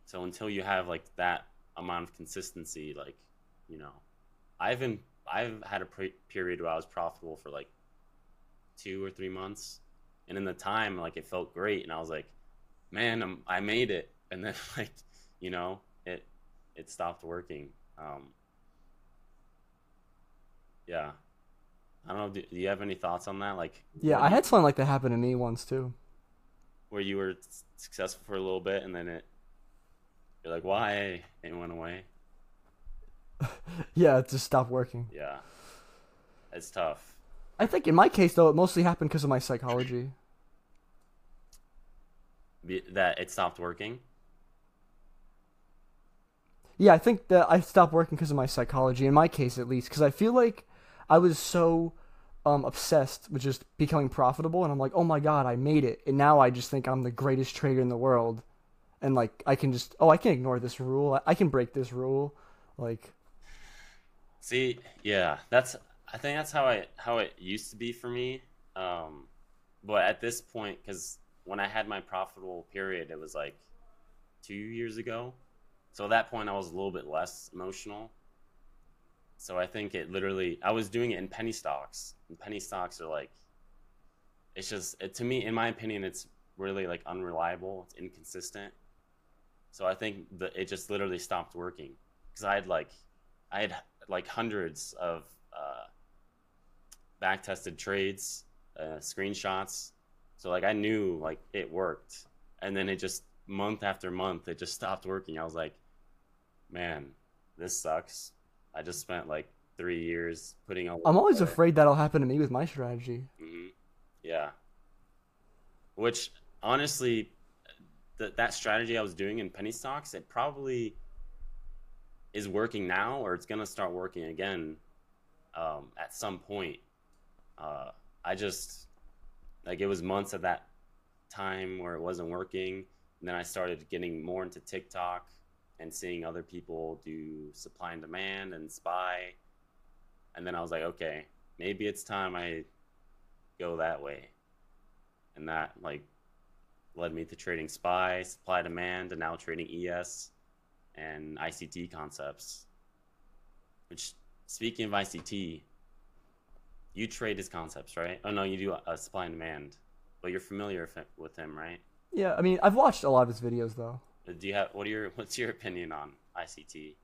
so until you have like that amount of consistency, like you know, I've been I've had a pre- period where I was profitable for like two or three months, and in the time, like it felt great, and I was like, man, I'm, I made it, and then like, you know, it it stopped working. Um, yeah, I don't know. Do, do you have any thoughts on that? Like, Yeah, I had something like that happen to me once too. where you were successful for a little bit, and then it, you're like, why? It went away. Yeah, it just stopped working. Yeah, it's tough. I think in my case though, it mostly happened because of my psychology. That it stopped working. Yeah, I think that I stopped working because of my psychology. In my case, at least, because I feel like I was so um, obsessed with just becoming profitable, and I'm like, oh my god, I made it, and now I just think I'm the greatest trader in the world, and like I can just, oh, I can ignore this rule, I, I can break this rule, like, See, yeah, that's. I think that's how I how it used to be for me. Um, but at this point, because when I had my profitable period, it was like two years ago. So at that point, I was a little bit less emotional. So I think it literally, I was doing it in penny stocks, and penny stocks are like, it's just it, to me, in my opinion, it's really like unreliable. It's inconsistent. So I think that it just literally stopped working because I had like I had like hundreds of uh, back tested trades, uh, screenshots. So like I knew like it worked, and then it just month after month it just stopped working. I was like, man, this sucks. I just spent like three years putting i'm always afraid that'll happen to me with my strategy. hmm Yeah. Which honestly, th- that strategy I was doing in penny stocks, it probably is working now, or it's gonna start working again um, at some point. Uh, I just like it was months of that time where it wasn't working, and then I started getting more into TikTok and seeing other people do supply and demand and spy, and then I was like, okay, maybe it's time I go that way. And that like led me to trading SPY, supply demand, and now trading ES and ICT concepts. Which speaking of ICT, you trade his concepts, right? Oh no, you do a supply and demand, but you're familiar with him- right? Yeah, I mean, I've watched a lot of his videos though. Uh, Do you have what are your what's your opinion on ICT?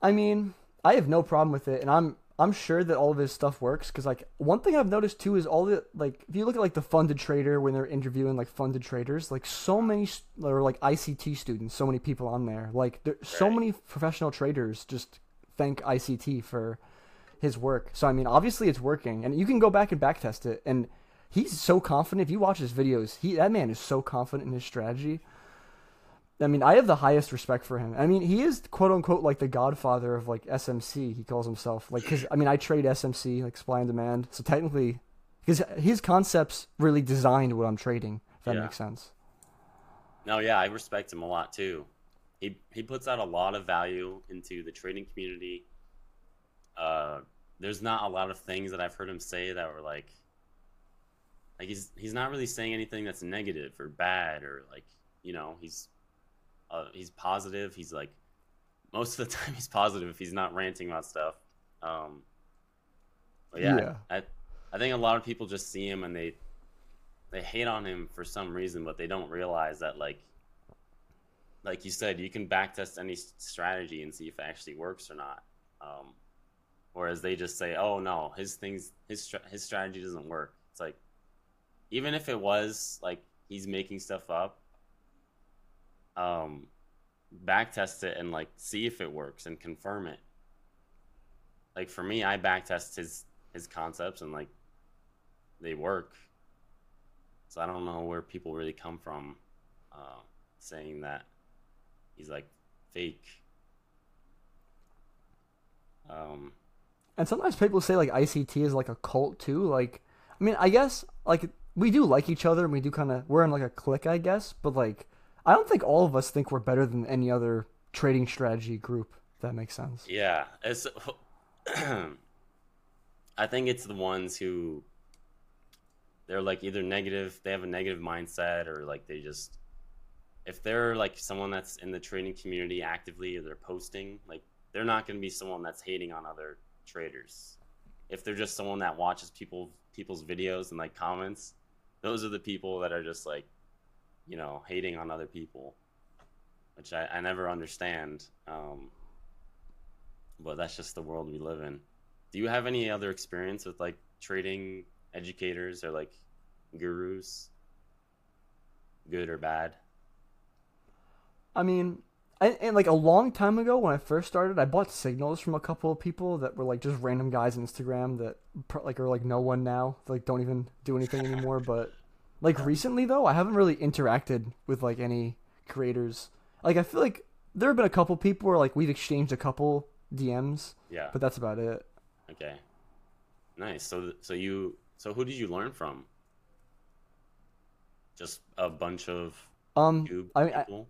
I mean, I have no problem with it, and I'm I'm sure that all of his stuff works because like one thing I've noticed too is all the like if you look at like the funded trader when they're interviewing like funded traders, like so many or like ICT students, so many people on there, like there so many professional traders just thank ICT for his work. So I mean, obviously it's working, and you can go back and backtest it, and he's so confident. If you watch his videos, he that man is so confident in his strategy. I mean, I have the highest respect for him. I mean, he is quote unquote like the godfather of like SMC. He calls himself like because I mean, I trade SMC like supply and demand. So technically, because his concepts really designed what I'm trading. If that Yeah. makes sense. No, yeah, I respect him a lot too. He he puts out a lot of value into the trading community. Uh, there's not a lot of things that I've heard him say that were like, like he's he's not really saying anything that's negative or bad or like you know he's uh, he's positive. He's like most of the time he's positive if he's not ranting about stuff. Um, but yeah, Yeah. I I think a lot of people just see him and they they hate on him for some reason, but they don't realize that like like you said, you can backtest any strategy and see if it actually works or not. Um, whereas they just say, "Oh no, his things, his his strategy doesn't work." It's like even if it was like he's making stuff up, um, backtest it and like see if it works and confirm it. Like for me, I backtest his his concepts and like they work. So I don't know where people really come from uh, saying that he's like fake. Um, And sometimes people say like ICT is like a cult too. Like, I mean, I guess like we do like each other and we do kind of we're in like a clique, I guess. But like, I don't think all of us think we're better than any other trading strategy group. That makes sense. yeah, it's. I think it's the ones who they're like either negative, they have a negative mindset, or like they just if they're like someone that's in the trading community actively or they're posting, like they're not going to be someone that's hating on other traders. if they're just someone that watches people people's videos and like comments, those are the people that are just like, you know, hating on other people, which I, I never understand. Um, but that's just the world we live in. Do you have any other experience with like trading educators or like gurus? Good or bad? I mean, and, and like a long time ago when I first started, I bought signals from a couple of people that were like just random guys on Instagram that like are like no one now, like don't even do anything anymore. but like recently though, I haven't really interacted with like any creators. Like I feel like there have been a couple people where like we've exchanged a couple DMs, Yeah. but that's about it. Okay. Nice. So so you so who did you learn from? Just a bunch of Um, I mean, I, people.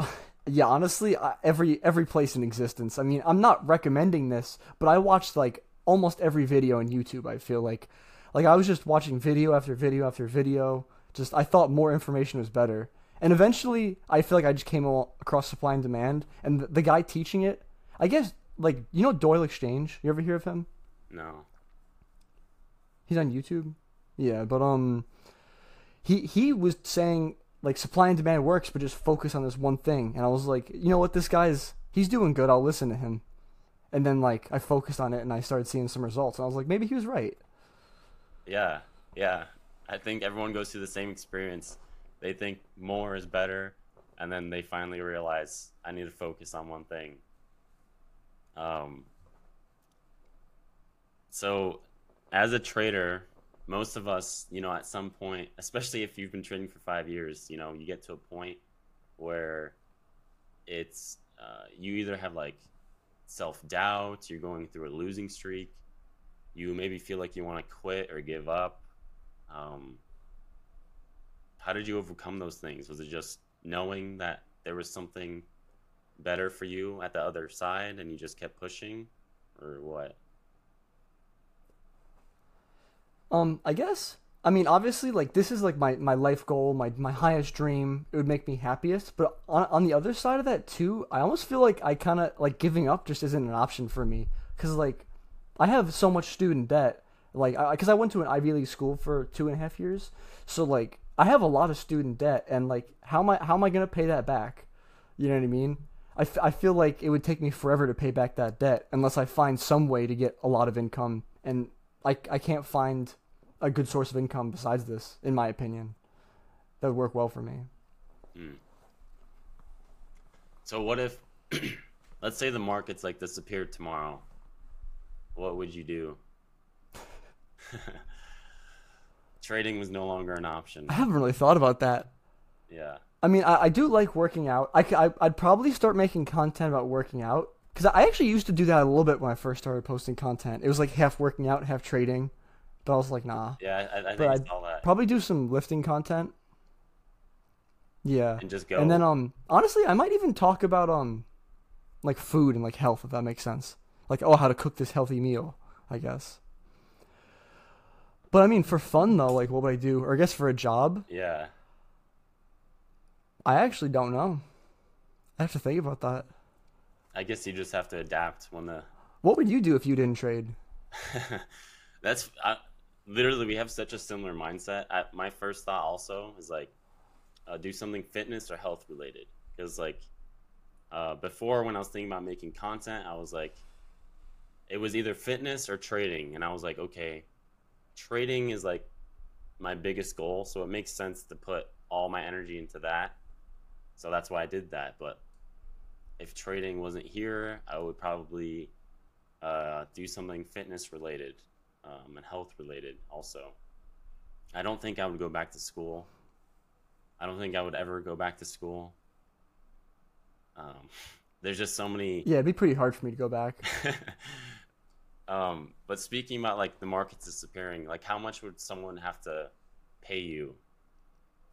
Yeah, honestly, I, every every place in existence. I mean, I'm not recommending this, but I watched like almost every video on YouTube. I feel like, like I was just watching video after video after video. Just I thought more information was better, and eventually I feel like I just came across supply and demand, and the, the guy teaching it, I guess, like you know Doyle Exchange. You ever hear of him? no. He's on YouTube. Yeah, but um, he he was saying like supply and demand works, but just focus on this one thing. And I was like, you know what, this guy's he's doing good. I'll listen to him. And then like I focused on it and I started seeing some results. And I was like, maybe he was right. Yeah. Yeah. I think everyone goes through the same experience. They think more is better and then they finally realize I need to focus on one thing. Um so as a trader, most of us, you know, at some point, especially if you've been trading for five years, you know, you get to a point where it's uh, you either have like self doubt, you're going through a losing streak, you maybe feel like you want to quit or give up. Um, how did you overcome those things? Was it just knowing that there was something better for you at the other side and you just kept pushing, or what? Um, I guess. I mean, obviously, like this is like my, my life goal, my my highest dream. It would make me happiest. But on on the other side of that too, I almost feel like I kind of like giving up just isn't an option for me because like I have so much student debt. Like, because I, went to an Ivy League school for two and a half years, so like I have a lot of student debt, and like how am I how am I gonna pay that back? You know what I mean? I, f- I feel like it would take me forever to pay back that debt unless I find some way to get a lot of income, and I I can't find a good source of income besides this, in my opinion. That would work well for me. Hmm. So what if, let's say the markets like disappeared tomorrow? What would you do? Trading was no longer an option. I haven't really thought about that. Yeah. I mean, I, I do like working out. I, I, would probably start making content about working out. Because I actually used to do that a little bit when I first started posting content. It was like half working out, half trading. But I was like, nah. Yeah, I, I think But I'd that. Probably do some lifting content. Yeah. And just go. And then um honestly, I might even talk about um like food and like health if that makes sense. Like oh, how to cook this healthy meal, I guess. But I mean for fun though, like what would I do? Or I guess for a job, Yeah. I actually don't know. I have to think about that. I guess you just have to adapt when the. What would you do if you didn't trade? That's I, literally we have such a similar mindset. I, my first thought also is like, uh, do something fitness or health related because like, uh, before when I was thinking about making content, I was like, it was either fitness or trading, and I was like, okay, trading is like my biggest goal, so it makes sense to put all my energy into that. So that's why I did that. But if trading wasn't here, I would probably uh, do something fitness related um, and health related also. I don't think I would go back to school. I don't think I would ever go back to school. Um, there's just so many. Yeah, it'd be pretty hard for me to go back. um, but speaking about like the markets disappearing, like how much would someone have to pay you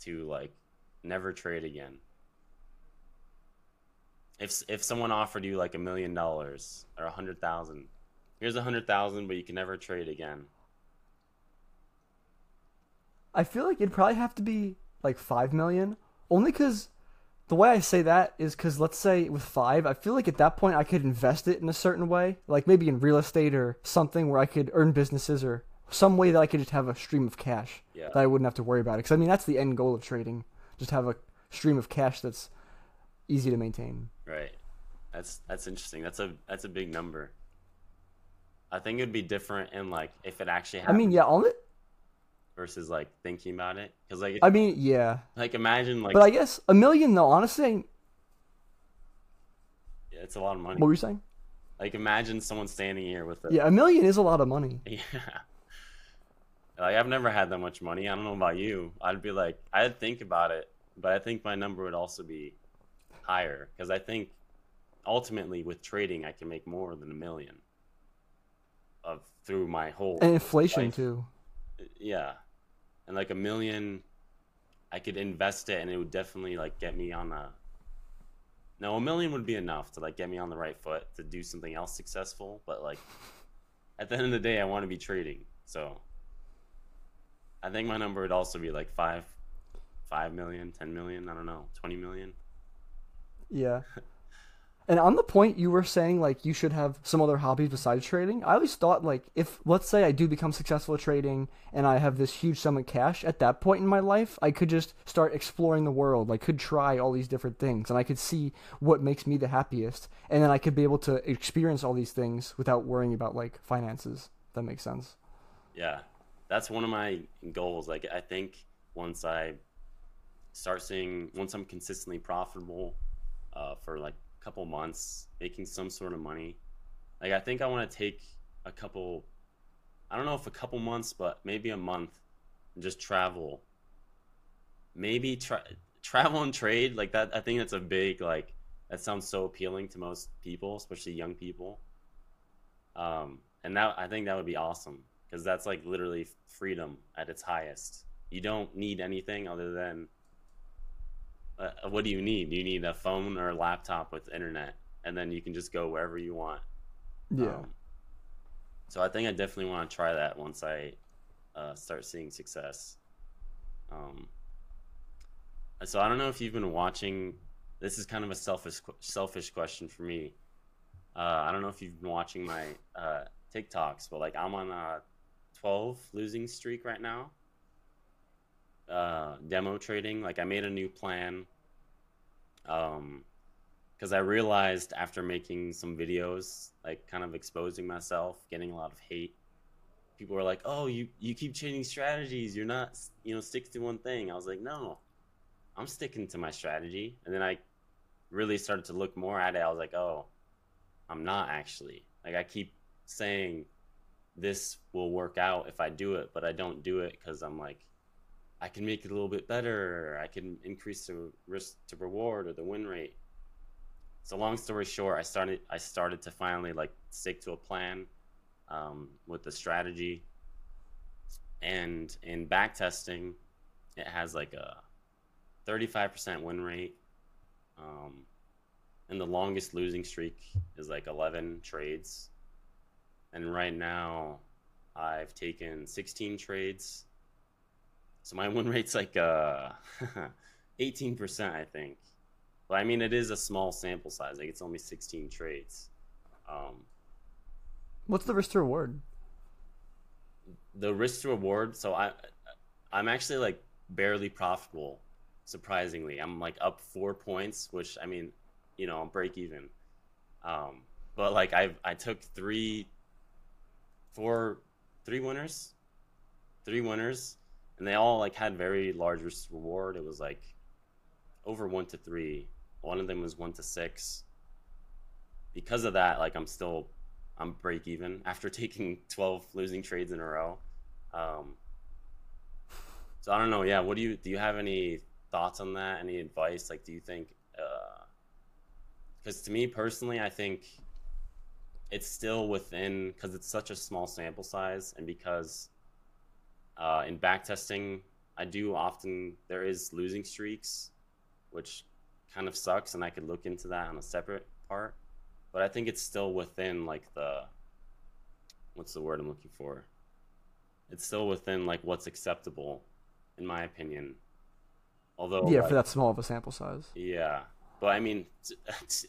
to like never trade again? If if someone offered you like a million dollars or a hundred thousand, here's a hundred thousand, but you can never trade again. I feel like it'd probably have to be like five million, only because the way I say that is because let's say with five, I feel like at that point I could invest it in a certain way, like maybe in real estate or something where I could earn businesses or some way that I could just have a stream of cash Yeah. that I wouldn't have to worry about. Because I mean that's the end goal of trading, just have a stream of cash that's easy to maintain. Right. That's that's interesting. That's a that's a big number. I think it'd be different in like if it actually happened. I mean, yeah, on it. Versus like thinking about it. Because like I mean, yeah, like imagine like but I guess a million though. Honestly, yeah, it's a lot of money. what were you saying? Like imagine someone standing here with a Yeah, a million is a lot of money. Yeah. Like I've never had that much money. I don't know about you. I'd be like, I'd think about it, but I think my number would also be higher because I think ultimately with trading I can make more than a million of through my whole And inflation life. too. yeah, and like a million, I could invest it and it would definitely like get me on a. No, a million would be enough to like get me on the right foot to do something else successful. But like, at the end of the day, I want to be trading. So, I think my number would also be like five, five million, ten million. I don't know, twenty million. Yeah. And on the point you were saying like you should have some other hobbies besides trading, I always thought like if let's say I do become successful at trading and I have this huge sum of cash, at that point in my life, I could just start exploring the world. I could try all these different things and I could see what makes me the happiest. And then I could be able to experience all these things without worrying about like finances. That makes sense. Yeah, that's one of my goals. Like, I think once I start seeing, once I'm consistently profitable uh, for like couple months, making some sort of money, like, I think I want to take a couple, I don't know if a couple months, but maybe a month and just travel. Maybe tra- travel and trade, like that. I think that's a big, like, that sounds so appealing to most people, especially young people. Um, and that I think that would be awesome because that's like literally freedom at its highest. You don't need anything other than uh, what do you need? You need a phone or a laptop with internet, and then you can just go wherever you want. Yeah. Um, so I think I definitely want to try that once I uh, start seeing success. Um, so I don't know if you've been watching. This is kind of a selfish selfish question for me. Uh, I don't know if you've been watching my uh, TikToks, but like I'm on a 12 losing streak right now. Uh, demo trading, like I made a new plan. Um, because I realized after making some videos, like kind of exposing myself, getting a lot of hate. People were like, "Oh, you you keep changing strategies. You're not, you know, stick to one thing." I was like, "No, I'm sticking to my strategy." And then I really started to look more at it. I was like, "Oh, I'm not actually. Like I keep saying this will work out if I do it, but I don't do it because I'm like, I can make it a little bit better. I can increase the risk to reward or the win rate. So long story short, I started I started to finally like stick to a plan um, with the strategy. And in back testing, it has like a 35% win rate. Um, and the longest losing streak is like 11 trades. And right now, I've taken 16 trades. So my win rate's like uh, 18%, I think. But I mean, it is a small sample size. Like it's only 16 trades. Um, What's the risk to reward? the risk to reward. So I, I'm actually like barely profitable. Surprisingly, I'm like up four points, which I mean, you know, I'm break even. Um, but like I, I took three, four, three winners, three winners, and they all like had very large risk reward. It was like over one to three. One of them was one to six. Because of that, like I'm still I'm break even after taking 12 losing trades in a row. Um, so I don't know. Yeah, what do you do? You have any thoughts on that? Any advice? Like, do you think? Because to me personally, I think it's still within because it's such a small sample size, and because uh, in back testing, I do often there is losing streaks, which kind of sucks, and I could look into that on a separate part but I think it's still within like the what's the word I'm looking for? It's still within like what's acceptable, in my opinion. Although yeah, like, for that small of a sample size. Yeah, but I mean, t- t-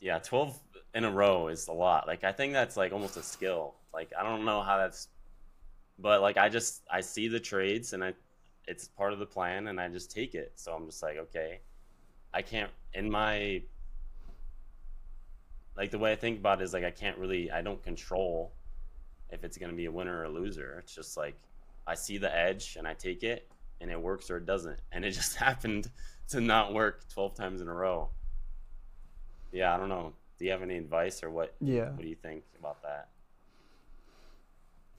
yeah, twelve in a row is a lot. Like I think that's like almost a skill. Like I don't know how that's, but like I just I see the trades and I, it's part of the plan and I just take it. So I'm just like okay, I can't in my. Like the way I think about it is like I can't really I don't control if it's gonna be a winner or a loser. It's just like I see the edge and I take it and it works or it doesn't. And it just happened to not work 12 times in a row. Yeah, I don't know. Do you have any advice or what? Yeah. What do you think about that?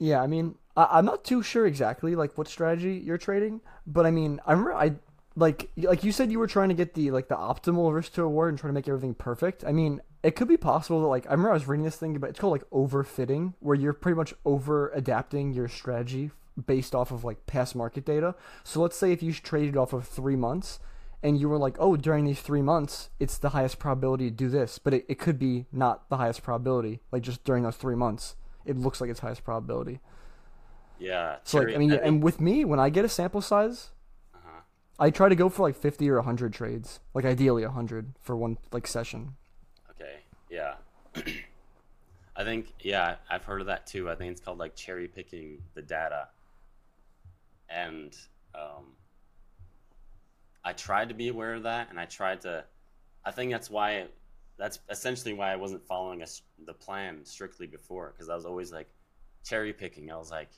Yeah, I mean, I, I'm not too sure exactly like what strategy you're trading, but I mean, I remember I like like you said you were trying to get the like the optimal risk to reward and trying to make everything perfect. I mean, it could be possible that like I remember I was reading this thing, but it's called like overfitting, where you're pretty much over adapting your strategy based off of like past market data. So let's say if you traded off of three months and you were like, oh, during these three months, it's the highest probability to do this, but it, it could be not the highest probability, like just during those three months. It looks like it's highest probability. Yeah. So like, I mean, and with me, when I get a sample size, uh-huh. I try to go for like 50 or 100 trades, like ideally 100 for one like session. Okay. Yeah. I think yeah, I've heard of that too. I think it's called like cherry picking the data. And um I tried to be aware of that and I tried to I think that's why that's essentially why I wasn't following a the plan strictly before because I was always like cherry picking. I was like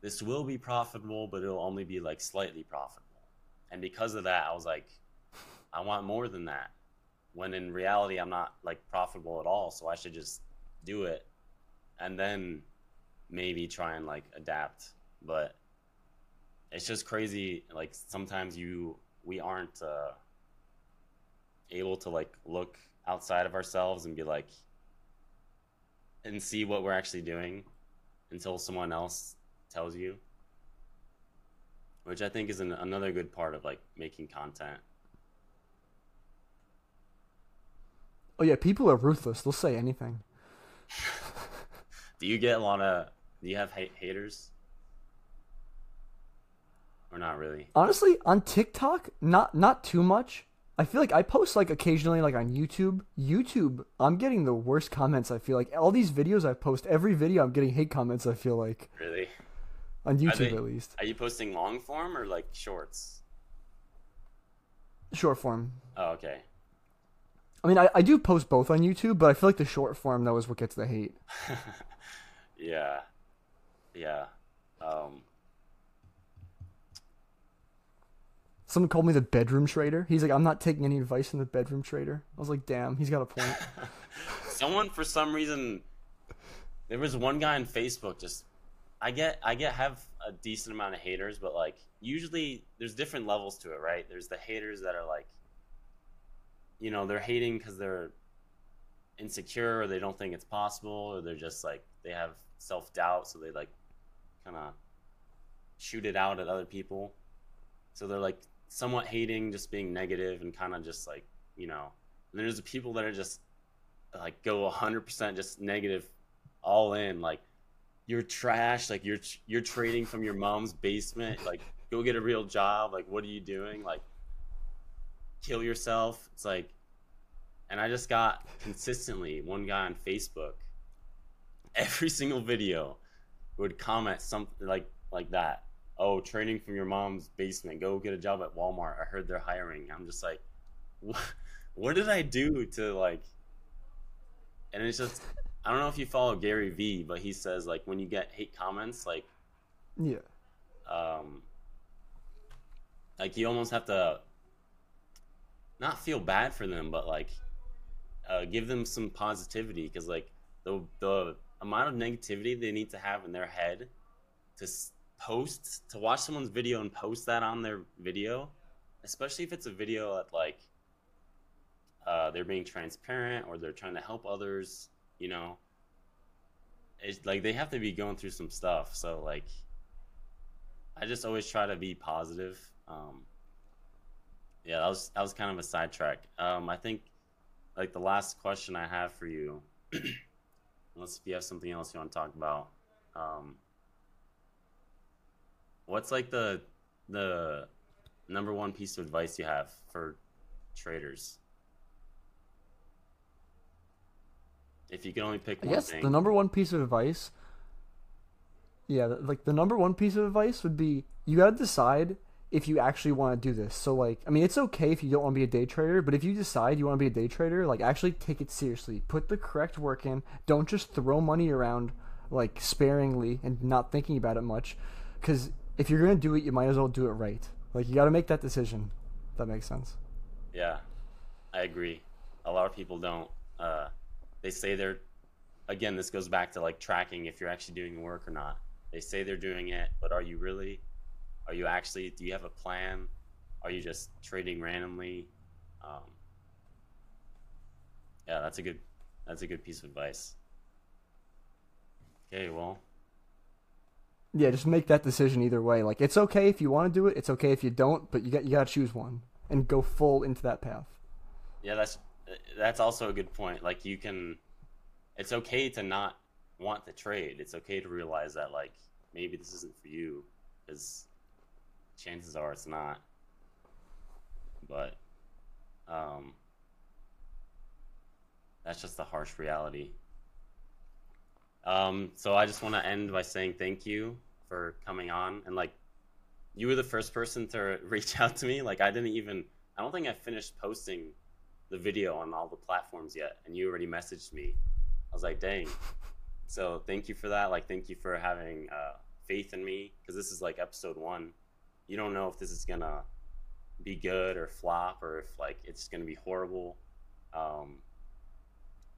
this will be profitable, but it'll only be like slightly profitable. And because of that, I was like I want more than that when in reality I'm not like profitable at all, so I should just do it and then maybe try and like adapt. But it's just crazy like sometimes you we aren't uh able to like look outside of ourselves and be like and see what we're actually doing until someone else tells you which I think is an, another good part of like making content. Oh yeah, people are ruthless. They'll say anything. Do you get a lot of? Do you have hate haters? Or not really? Honestly, on TikTok, not not too much. I feel like I post like occasionally like on YouTube. YouTube, I'm getting the worst comments. I feel like all these videos I post, every video I'm getting hate comments. I feel like Really? on YouTube they- at least, Are you posting long form or like shorts? short form. Oh, okay. I mean, I, I do post both on YouTube, but I feel like the short form though is what gets the hate. yeah. Yeah. Um, Someone called me the bedroom trader. He's like, I'm not taking any advice from the bedroom trader. I was like, damn, he's got a point. someone for some reason there was one guy on Facebook just I get I get have a decent amount of haters, but like usually there's different levels to it, right? There's the haters that are like you know, they're hating because they're insecure or they don't think it's possible or they're just like they have self doubt so they like kind of shoot it out at other people. So they're like somewhat hating, just being negative and kind of just like, you know. And there's the people that are just like go 100% just negative all in like you're trash like you're you're trading from your mom's basement like go get a real job like what are you doing like kill yourself it's like and i just got consistently one guy on facebook every single video would comment something like like that oh training from your mom's basement go get a job at walmart i heard they're hiring i'm just like what, what did i do to like and it's just I don't know if you follow Gary Vee, but he says like when you get hate comments, like yeah. um, like you almost have to not feel bad for them, but like uh, give them some positivity because like the the amount of negativity they need to have in their head to post to watch someone's video and post that on their video, especially if it's a video that like uh, they're being transparent or they're trying to help others, you know. It's like they have to be going through some stuff. So like I just always try to be positive. Um, yeah, that was that was kind of a sidetrack. Um, I think like the last question I have for you, unless if you have something else you want to talk about, um, what's like the the number one piece of advice you have for traders? If you can only pick I one guess thing. the number one piece of advice. Yeah, like the number one piece of advice would be you gotta decide if you actually want to do this. So like, I mean, it's okay if you don't want to be a day trader, but if you decide you want to be a day trader, like actually take it seriously. Put the correct work in. Don't just throw money around like sparingly and not thinking about it much. Because if you're gonna do it, you might as well do it right. Like you gotta make that decision. That makes sense. Yeah, I agree. A lot of people don't. Uh, they say they're. Again, this goes back to like tracking if you're actually doing work or not. They say they're doing it, but are you really? Are you actually? Do you have a plan? Are you just trading randomly? Um, yeah, that's a good. That's a good piece of advice. Okay, well, Yeah, just make that decision either way. Like it's okay if you want to do it. It's okay if you don't, but you got you gotta choose one and go full into that path. Yeah, that's that's also a good point. Like you can, it's okay to not want to trade. It's okay to realize that like maybe this isn't for you, because chances are it's not. But, um, that's just the harsh reality. Um, so I just want to end by saying thank you for coming on and like you were the first person to reach out to me. Like I didn't even I don't think I finished posting the video on all the platforms yet and you already messaged me. I was like, "Dang." So, thank you for that. Like thank you for having uh, faith in me because this is like episode 1. You don't know if this is going to be good or flop or if like it's going to be horrible. Um,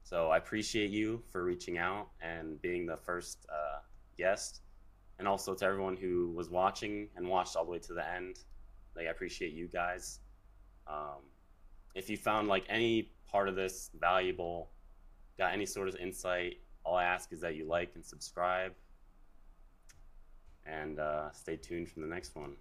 so I appreciate you for reaching out and being the first uh, guest, and also to everyone who was watching and watched all the way to the end. Like I appreciate you guys. Um, if you found like any part of this valuable, got any sort of insight, all I ask is that you like and subscribe, and uh, stay tuned for the next one.